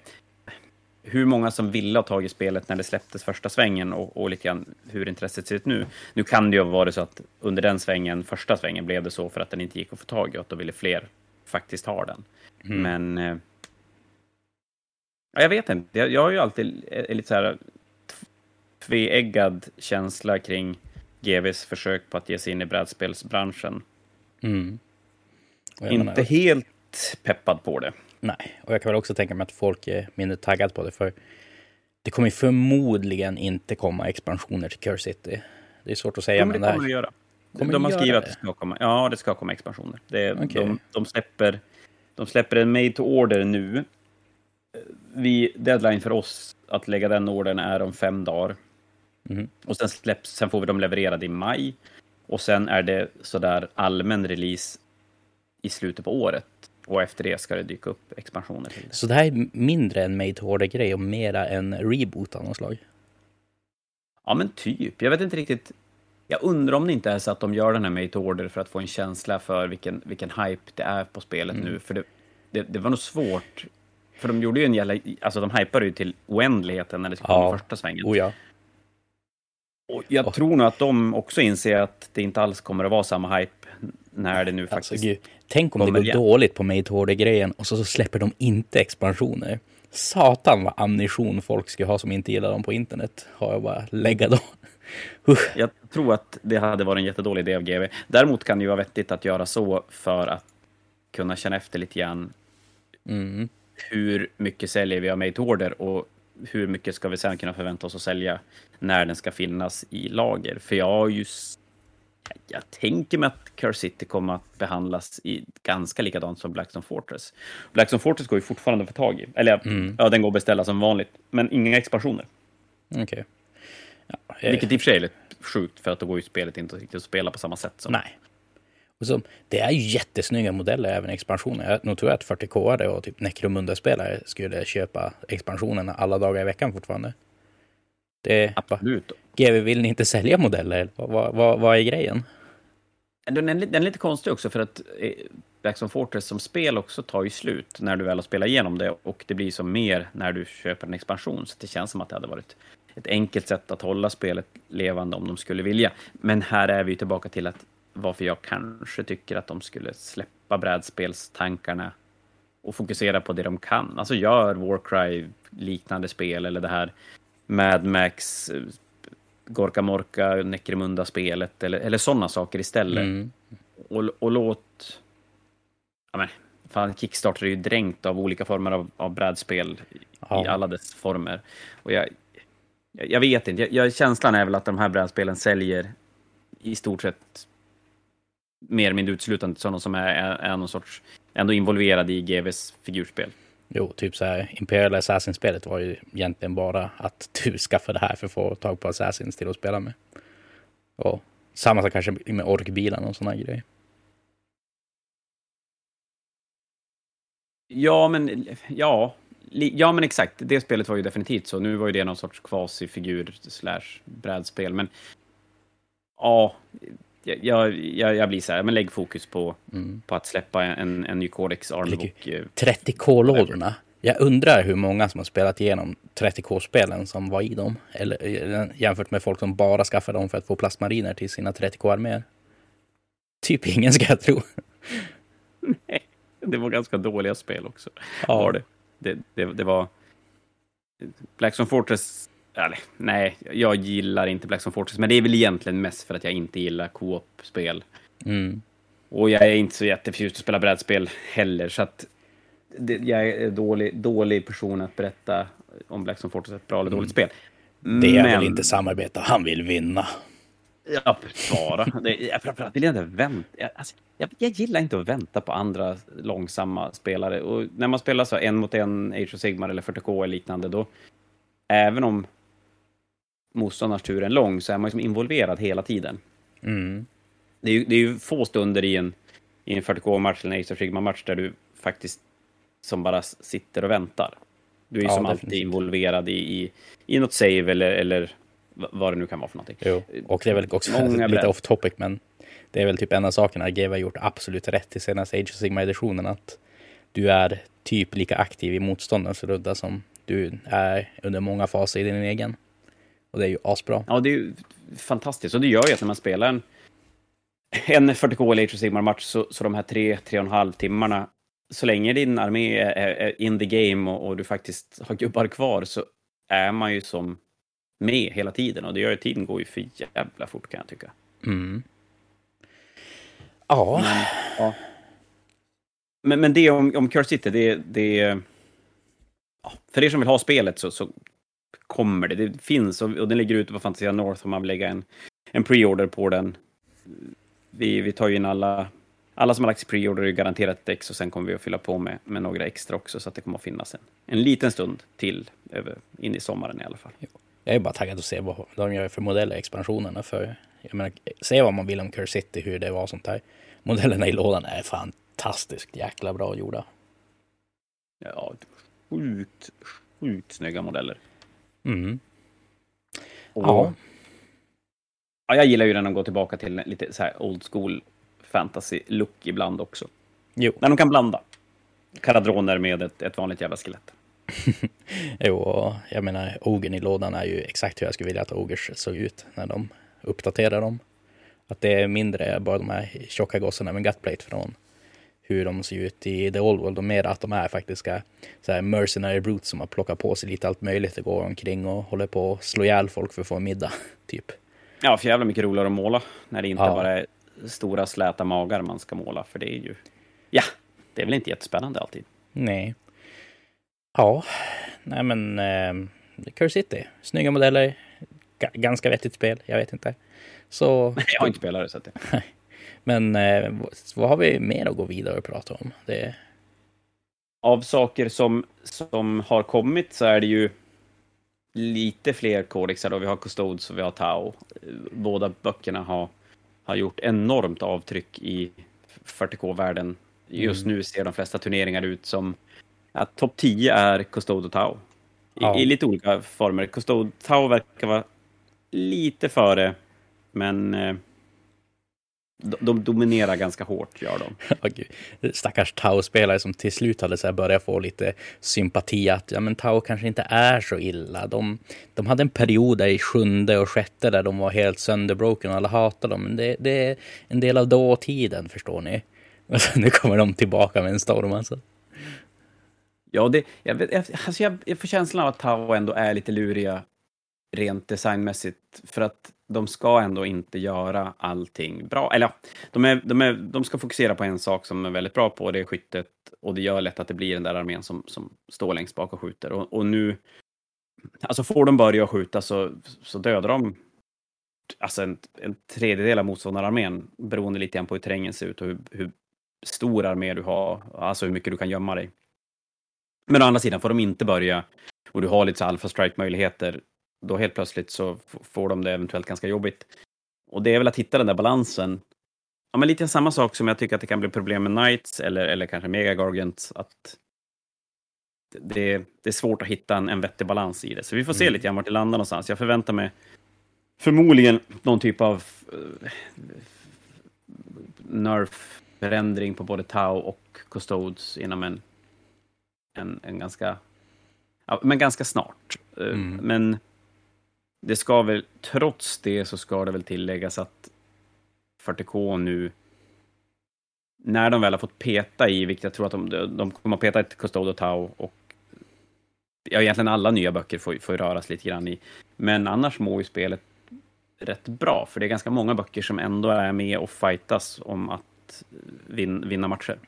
hur många som ville ha tag i spelet när det släpptes första svängen och, och lite grann hur intresset ser ut nu. Nu kan det ju vara så att under den svängen, första svängen, blev det så för att den inte gick att få tag i och då ville fler faktiskt ha den. Mm. Men... Eh, jag vet inte, jag, jag har ju alltid är lite så här tveeggad känsla kring GVs försök på att ge sig in i brädspelsbranschen. Mm. Inte menar, helt peppad på det. Nej, och jag kan väl också tänka mig att folk är mindre taggade på det, för det kommer förmodligen inte komma expansioner till Curse City. Det är svårt att säga. Ja, men det kommer det göra. Kommer de har skrivit att det ska komma. Ja, det ska komma expansioner. Det, okay. de, de, släpper, de släpper en made to order nu. Vi, deadline för oss att lägga den ordern är om fem dagar. Mm. Och sen, släpps, sen får vi dem levererade i maj. Och sen är det sådär allmän release i slutet på året. Och efter det ska det dyka upp expansioner till det. Så det här är mindre en made to order-grej och mera en reboot av något slag? Ja, men typ. Jag vet inte riktigt. Jag undrar om det inte är så att de gör den här made order för att få en känsla för vilken, vilken hype det är på spelet mm. nu. För det, det, det, var nog svårt. För de gjorde ju en jävla... Alltså de hypade ju till oändligheten när det skulle komma första svängen. Oh, ja. Och jag tror nog att de också inser att det inte alls kommer att vara samma hype när det nu alltså, faktiskt gud, Tänk om det går igen. dåligt på Made to grejen och så, så släpper de inte expansioner. Satan vad ammunition folk ska ha som inte gillar dem på internet. Har jag bara lägga då. jag tror att det hade varit en jättedålig idé av GV. Däremot kan det ju vara vettigt att göra så för att kunna känna efter lite grann mm. hur mycket säljer vi av Order och hur mycket ska vi sen kunna förvänta oss att sälja när den ska finnas i lager? För jag har ju... Jag tänker mig att Curse City kommer att behandlas i ganska likadant som Blackstone Fortress. Blackstone Fortress går ju fortfarande att få tag i. Eller mm. ja, den går att beställa som vanligt, men inga expansioner. Okej. Okay. Ja, jag... Vilket i och för sig är lite sjukt, för att då går ju spelet inte riktigt att spela på samma sätt. Som... Nej. Och så, det är ju jättesnygga modeller även i expansionen. Jag nog tror att 40K och typ Necromunda-spelare skulle köpa expansionerna alla dagar i veckan fortfarande. Det, Absolut. GW vill ni inte sälja modeller? Vad, vad, vad är grejen? Den är, den är lite konstig också för att eh, Blackstone Fortress som spel också tar ju slut när du väl har spelat igenom det och det blir som mer när du köper en expansion. Så det känns som att det hade varit ett enkelt sätt att hålla spelet levande om de skulle vilja. Men här är vi tillbaka till att varför jag kanske tycker att de skulle släppa brädspelstankarna och fokusera på det de kan. Alltså gör Warcry-liknande spel eller det här Mad Max, eh, Gorka Morka, Necromunda-spelet eller, eller sådana saker istället. Mm. Och, och låt... Ja, men, fan, Kickstarter är ju dränkt av olika former av, av brädspel ja. i alla dess former. Och jag, jag vet inte, jag, jag, känslan är väl att de här brädspelen säljer i stort sett mer eller mindre uteslutande sådana som är, är, är någon sorts, ändå involverad i GVs figurspel. Jo, typ så här, Imperial Assassin-spelet var ju egentligen bara att du skaffade det här för att få tag på Assassins till att spela med. Och samma sak kanske med orkbilarna och sådana grejer. Ja, men ja, ja, men exakt. Det spelet var ju definitivt så. Nu var ju det någon sorts kvasifigur slash brädspel, men ja, jag, jag, jag blir så här, men lägg fokus på, mm. på att släppa en, en ny Codex Armbook. 30K-lådorna. Jag undrar hur många som har spelat igenom 30K-spelen som var i dem. Eller jämfört med folk som bara skaffar dem för att få plastmariner till sina 30K-arméer. Typ ingen ska jag tro. Nej, det var ganska dåliga spel också. Ja. Var det. Det, det, det var... Blackstone Fortress eller, nej, jag gillar inte Black Fortress, men det är väl egentligen mest för att jag inte gillar co-op-spel. Mm. Och jag är inte så jätteförtjust att spela brädspel heller, så att det, jag är dålig, dålig person att berätta om Black Fortress ett bra eller dåligt mm. spel. Det är men... väl inte samarbete, han vill vinna. Ja, bara. Det, jag, framförallt vill jag inte vänta. Jag, alltså, jag, jag, gillar inte att vänta på andra långsamma spelare. Och när man spelar så en mot en Age of Sigmar eller 40K eller liknande, då även om motståndarens tur är lång så är man liksom involverad hela tiden. Mm. Det, är ju, det är ju få stunder i en, i en 40K-match eller en Ace of Sigma-match där du faktiskt som bara sitter och väntar. Du är ju ja, som definitivt. alltid involverad i, i, i något save eller, eller vad det nu kan vara för någonting. Jo, och det är väl också Många lite off topic, men det är väl typ en av sakerna GW har gjort absolut rätt i senaste Age of Sigma-editionen, att du är typ lika aktiv i motståndarens runda som du är under många faser i din egen. Och det är ju asbra. Ja, det är ju fantastiskt. Och det gör ju att när man spelar en, en 40K eller Age of Sigmar-match så, så de här tre, tre och en halv timmarna, så länge din armé är, är in the game och, och, du faktiskt har gubbar kvar så är man ju som med hela tiden. Och det gör ju tiden går ju för jävla fort kan jag tycka. Mm. Ja. Men, ja. Men, men det om, om Curse City, det, det ja, för er som vill ha spelet så, så kommer det. Det finns och, och den ligger ute på Fantasia North om man vill lägga en, en pre-order på den. Vi, vi tar ju in alla, alla som har lagt pre-order är garanterat ett ex och sen kommer vi att fylla på med, med några extra också så att det kommer att finnas en, en liten stund till över, in i sommaren i alla fall. Jag är bara taggad att se vad de gör för modeller expansionerna. För, jag menar, se vad man vill om Curse City, hur det var sånt där. Modellerna i lådan är fantastiskt jäkla bra gjorda. Ja, sjukt, sjukt snygga modeller. Mm. Och, ja. ja. Jag gillar ju när de går tillbaka till lite så här old school fantasy-look ibland också. Jo. När de kan blanda. Karadroner med ett, ett vanligt jävla skelett. jo, jag menar, ogen i lådan är ju exakt hur jag skulle vilja att ogers såg ut när de uppdaterar dem. Att det är mindre bara de här tjocka gossarna med gutplate från hur de ser ut i The Old World och mer att de är faktiska så här mercenary brutes som har plockat på sig lite allt möjligt och går omkring och håller på att slå ihjäl folk för att få en middag, typ. Ja, för jävla mycket roligare att måla när det inte ja. bara är stora släta magar man ska måla, för det är ju... Ja, det är väl inte jättespännande alltid. Nej. Ja, nej men... Eh, Curse City, snygga modeller, ganska vettigt spel, jag vet inte. Så... Jag har inte spelat det, så att det... Men eh, vad har vi mer att gå vidare och prata om? Det... Av saker som, som har kommit så är det ju lite fler kodexar. Då. Vi har Custodes och vi har Tau. Båda böckerna har, har gjort enormt avtryck i 40K-världen. Just mm. nu ser de flesta turneringar ut som att topp 10 är Custode och Tau. I, ja. I, lite olika former. Custode Tau verkar vara lite före, men de dominerar ganska hårt, gör de. oh, Stackars Tau-spelare som till slut hade så börjat få lite sympati att ja, men Tau kanske inte är så illa. De, de hade en period där i sjunde och sjätte där de var helt sönderbroken och alla hatade dem. Men det, det är en del av dåtiden, förstår ni. Och nu kommer de tillbaka med en storm alltså. Ja, det, jag, vet, alltså jag, jag får känslan av att Tau ändå är lite luriga rent designmässigt. För att de ska ändå inte göra allting bra. Eller ja, de, är, de, är, de ska fokusera på en sak som de är väldigt bra på, det är skyttet. Och det gör lätt att det blir den där armén som, som står längst bak och skjuter. Och, och nu, alltså får de börja skjuta så, så dödar de alltså en, en tredjedel av motståndararmén beroende lite grann på hur terrängen ser ut och hur, hur stor armé du har, alltså hur mycket du kan gömma dig. Men å andra sidan får de inte börja och du har lite så alpha strike möjligheter, då helt plötsligt så får de det eventuellt ganska jobbigt. Och det är väl att hitta den där balansen. Ja, men lite samma sak som jag tycker att det kan bli problem med Knights eller, eller kanske Mega Gargants, att det, det är svårt att hitta en, en vettig balans i det. Så vi får se mm. lite grann vart det landar någonstans. Jag förväntar mig förmodligen någon typ av uh, nerf-förändring på både Tau och Custodes inom en, en, en ganska, ja, men ganska snart. Uh, mm. Men det ska väl, trots det så ska det väl tilläggas att 40K nu, när de väl har fått peta i, vilket jag tror att de, de kommer att peta i Custodio och Tau och ja, egentligen alla nya böcker får, får röras lite grann i. Men annars mår ju spelet rätt bra, för det är ganska många böcker som ändå är med och fightas om att vin, vinna matcher.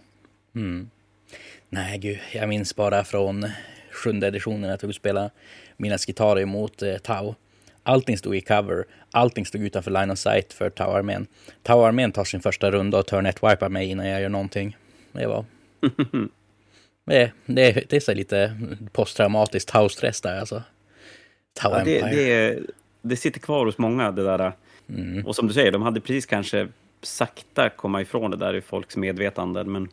Mm. Nej, gud, jag minns bara från sjunde editionen att jag spela mina gitarrer mot eh, Tau. Allting stod i cover, allting stod utanför line of sight för Tau-armén. Tau-armén tar sin första runda och turn ett wipar mig innan jag gör någonting. Det var... det, det, det är så lite posttraumatiskt Tau-stress där alltså. Tau ja, det, det, det, sitter kvar hos många det där. Mm. Och som du säger, de hade precis kanske sakta komma ifrån det där i folks medvetande, men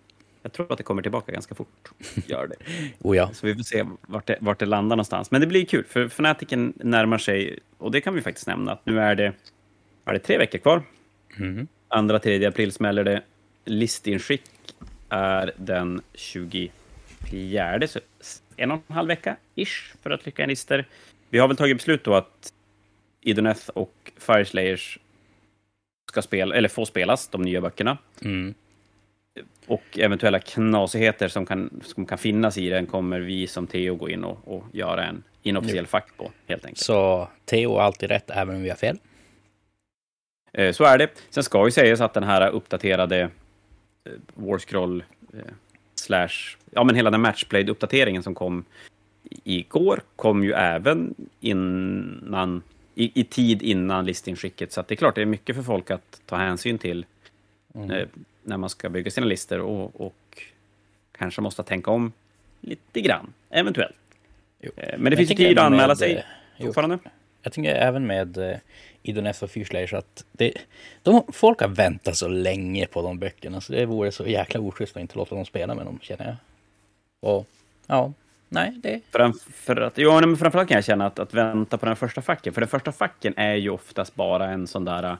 jag tror att det kommer tillbaka ganska fort. Gör det. oh ja. Så vi får se vart det, vart det landar någonstans. Men det blir kul, för Fanatiken närmar sig, och det kan vi faktiskt nämna, att nu är det, är det tre veckor kvar. Mm. Andra, tredje april smäller det. Listinskick är den 24, så en och en halv vecka, ish, för att trycka en lister. Vi har väl tagit beslut då att Idoneth och Fireslayers ska spela, eller få spelas, de nya böckerna. Mm och eventuella knasigheter som kan, som kan finnas i den kommer vi som Theo gå in och, och göra en inofficiell fack på, helt enkelt. Så Theo har alltid rätt, även om vi har fel? Eh, så är det. Sen ska ju sägas att den här uppdaterade eh, Warscroll eh, slash, ja men hela den Matchblade-uppdateringen som kom igår kom ju även innan, i, i tid innan listinskicket, så det är klart det är mycket för folk att ta hänsyn till. Mm. Eh, när man ska bygga sina listor och, och kanske måste tänka om lite grann, eventuellt. Jo. Eh, men det finns ju tid att anmäla med, sig eh, fortfarande. Jag tänker även med Idoness och Fyrslayers att det, de, folk har väntat så länge på de böckerna så det vore så jäkla oschysst att inte låta dem spela med dem, känner jag. Och ja, nej, det... För, för att, jo, men framförallt kan jag känna att, att vänta på den första facken, för den första facken är ju oftast bara en sån där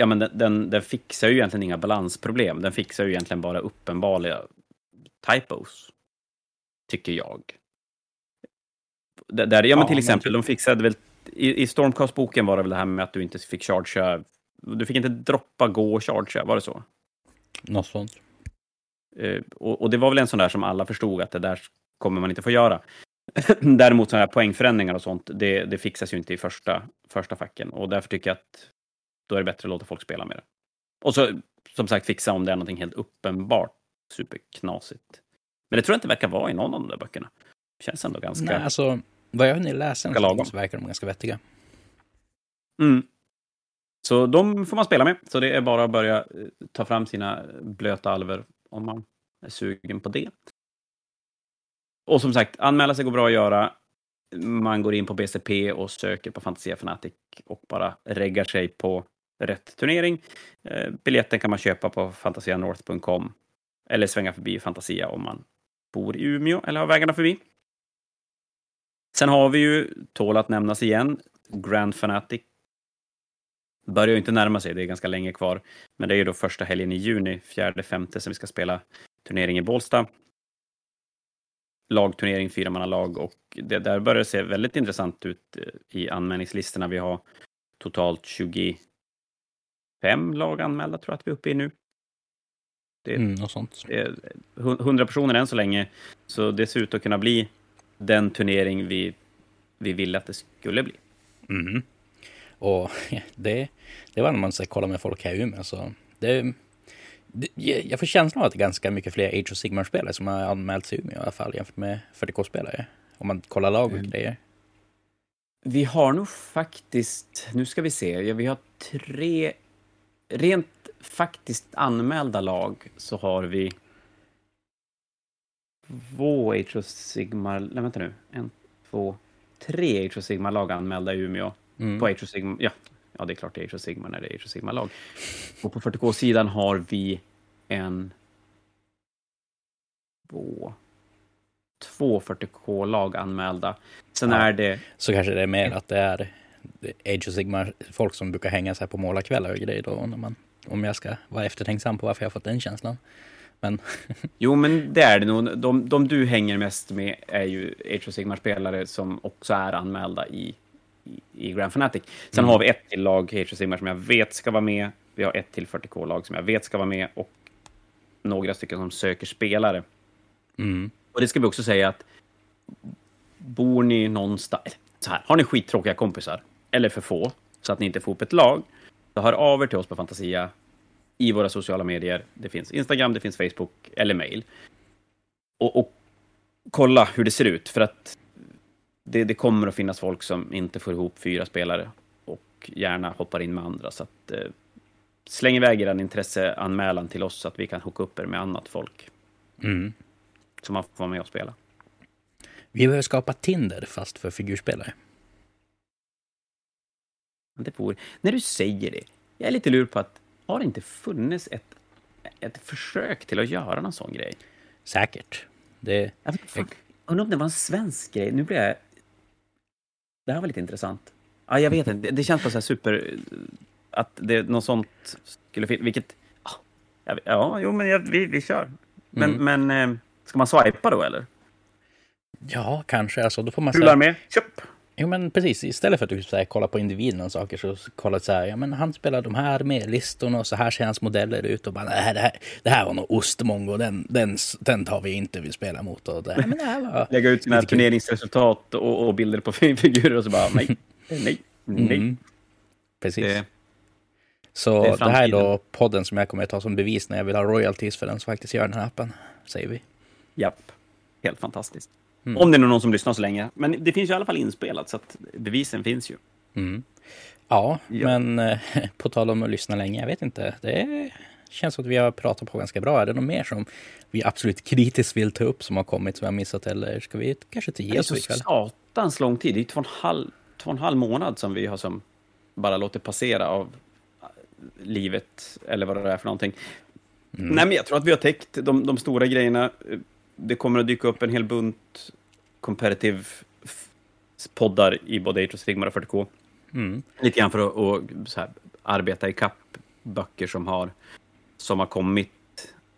ja, men den, den, den, fixar ju egentligen inga balansproblem. Den fixar ju egentligen bara uppenbara typos. Tycker jag. Där, ja, men till exempel, de fixade väl... I, i Stormcast-boken var det väl det här med att du inte fick chargea... Du fick inte droppa, gå och chargea, var det så? Något sånt. Uh, och, och, det var väl en sån där som alla förstod att det där kommer man inte få göra. Däremot sådana här poängförändringar och sånt, det, det fixas ju inte i första, första facken. Och därför tycker jag att då är det bättre att låta folk spela med det. Och så, som sagt, fixa om det är någonting helt uppenbart superknasigt. Men det tror jag inte verkar vara i någon av de där böckerna. Det känns ändå ganska... Nej, alltså, vad jag hunnit läsa så verkar de ganska vettiga. Mm. Så de får man spela med. Så det är bara att börja eh, ta fram sina blöta alver om man är sugen på det. Och som sagt, anmäla sig går bra att göra man går in på BCP och söker på Fantasia Fanatic och bara reggar sig på rätt turnering. Eh, biljetten kan man köpa på fantasianorth.com eller svänga förbi Fantasia om man bor i Umeå eller har vägarna förbi. Sen har vi ju, tål att nämnas igen, Grand Fanatic. Börjar ju inte närma sig, det är ganska länge kvar. Men det är ju då första helgen i juni, fjärde, femte, som vi ska spela turnering i Bålsta lagturnering, fyramannalag och det där börjar det se väldigt intressant ut eh, i anmälningslistorna. Vi har totalt 25 lag anmälda tror jag att vi är uppe i nu. Det, mm, något sånt. Det är 100 personer än så länge, så det ser ut att kunna bli den turnering vi, vi ville att det skulle bli. Mm. Och det, det var när man kollar med folk här i Umeå, så det jag får känslan av att det är ganska mycket fler Age of Sigmar-spelare som har anmält sig i Umeå i alla fall jämfört med 40K-spelare. Om man kollar lag och mm. grejer. Vi har nog faktiskt, nu ska vi se, ja, vi har tre, rent faktiskt anmälda lag så har vi två Age of Sigmar, nej vänta nu, en, två, tre Age of Sigmar-lag anmälda i Umeå. Mm. På Age of ja, ja det är klart det är Age of Sigmar när det är Age of Sigmar-lag. Och på 40K-sidan har vi en, två, två 40K-lag anmälda. Sen Ja. är det Så kanske det är mer att det är Age of Sigmar folk som brukar hänga så här på målarkvällar och grejer då. När man, om jag ska vara eftertänksam på varför jag har fått den känslan. Men Jo, men det är det nog. De, de du hänger mest med är ju Age of Sigmar-spelare som också är anmälda i, i, i Grand Fanatic. Sen Mm. har vi ett till lag Age of Sigmar som jag vet ska vara med. Vi har ett till 40K-lag som jag vet ska vara med och några stycken som söker spelare. mm, Och det ska vi också säga att bor ni någonstans... Så här, har ni skittråkiga kompisar, eller för få, så att ni inte får upp ett lag, så hör av er till oss på Fantasia i våra sociala medier. Det finns Instagram, det finns Facebook eller mail. Och, och kolla hur det ser ut, för att det, det kommer att finnas folk som inte får ihop fyra spelare och gärna hoppar in med andra. Så att, eh, släng iväg er intresseanmälan till oss så att vi kan hooka upp er med annat folk mm. som man får vara med och spela. Vi behöver skapa Tinder fast för figurspelare. Det vore, när du säger det, jag är lite lur på att har det inte funnits ett, ett försök till att göra någon sån grej? Säkert. Det, Jag vet, fan, undrar om det var en svensk grej. Nu blir jag... Det här var lite intressant. Ja, jag vet inte, det, känns bara så här super... Att det något sånt skulle finnas, vilket... Ja, jag vet- ja, jo, men jag, vi, vi kör. Men, Mm. men eh, ska man swipa då, eller? ja, kanske. Alltså, då får man Rullar med, köp! Jo, men precis. Istället för att du så här, kollar på individen och saker så kolla så här, ja men han spelar de här med listorna och så här ser hans modeller ut och bara det här, det här, det här var nog ostmongo, den, den, den tar vi inte vill spela mot. Och det, men det här var... Lägga ut sina turneringsresultat och, och bilder på figurer och så bara nej, nej, nej. Mm, precis. Det, Så Det det, är här är då podden som jag kommer att ta som bevis när jag vill ha royalties för den som faktiskt gör den här appen, säger vi. Japp. Helt fantastiskt. Mm. Om det är någon som lyssnar så länge. Men det finns ju i alla fall inspelat, så att bevisen finns ju. Mm. Ja, Ja. men eh, på tal om att lyssna länge, jag vet inte. Det känns som att vi har pratat på ganska bra. Är det något mer som vi absolut kritiskt vill ta upp som har kommit som vi har missat? Eller ska vi kanske inte Det ge är oss så satans lång tid. Det är två och, en halv, två och en halv månad som vi har som bara låter passera av äh, livet, eller vad det är för någonting. Mm. Nej, men jag tror att vi har täckt de, de stora grejerna. Det kommer att dyka upp en hel bunt competitive poddar i både Age of Sigmar och 40K. Mm. Lite grann för att, så här, arbeta i kapp böcker som har, som har kommit.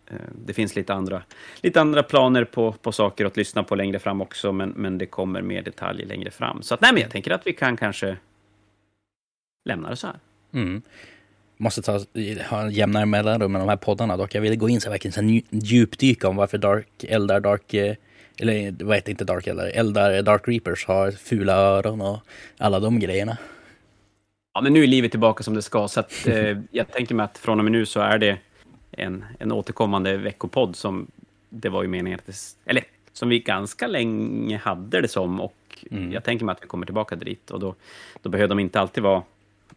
Eh, Det finns lite andra, lite andra planer på, på saker att lyssna på längre fram också, men, men det kommer mer detaljer längre fram. Så att, nej, men jag tänker att vi kan kanske lämna det så här. Mm. Måste ta, ha en jämnare mellanrum med de här poddarna dock. Jag ville gå in så verkligen så här, djupdyka om varför Dark Eldar Dark... eh, Eller vad heter inte Dark Eldar? Eldar Dark Reapers har fula öron och alla de grejerna. Ja, men nu är livet tillbaka som det ska, så att, eh, jag tänker mig att från och med nu så är det en, en återkommande veckopodd som det var ju meningen att det, eller som vi ganska länge hade det som och Mm. jag tänker mig att vi kommer tillbaka dit och då, då behöver de inte alltid vara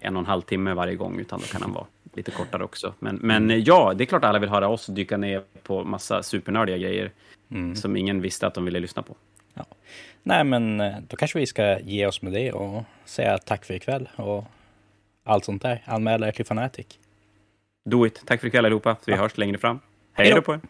en och en halv timme varje gång, utan då kan de vara lite kortare också. Men, men eh, ja, det är klart att alla vill höra oss dyka ner på massa supernördiga grejer Mm. som ingen visste att de ville lyssna på. Nej, men eh, då kanske vi ska ge oss med det och säga tack för ikväll och allt sånt där. Anmäla er till Fanatic. Do it! Tack för ikväll allihopa, vi Ja. hörs längre fram. Hej då på er!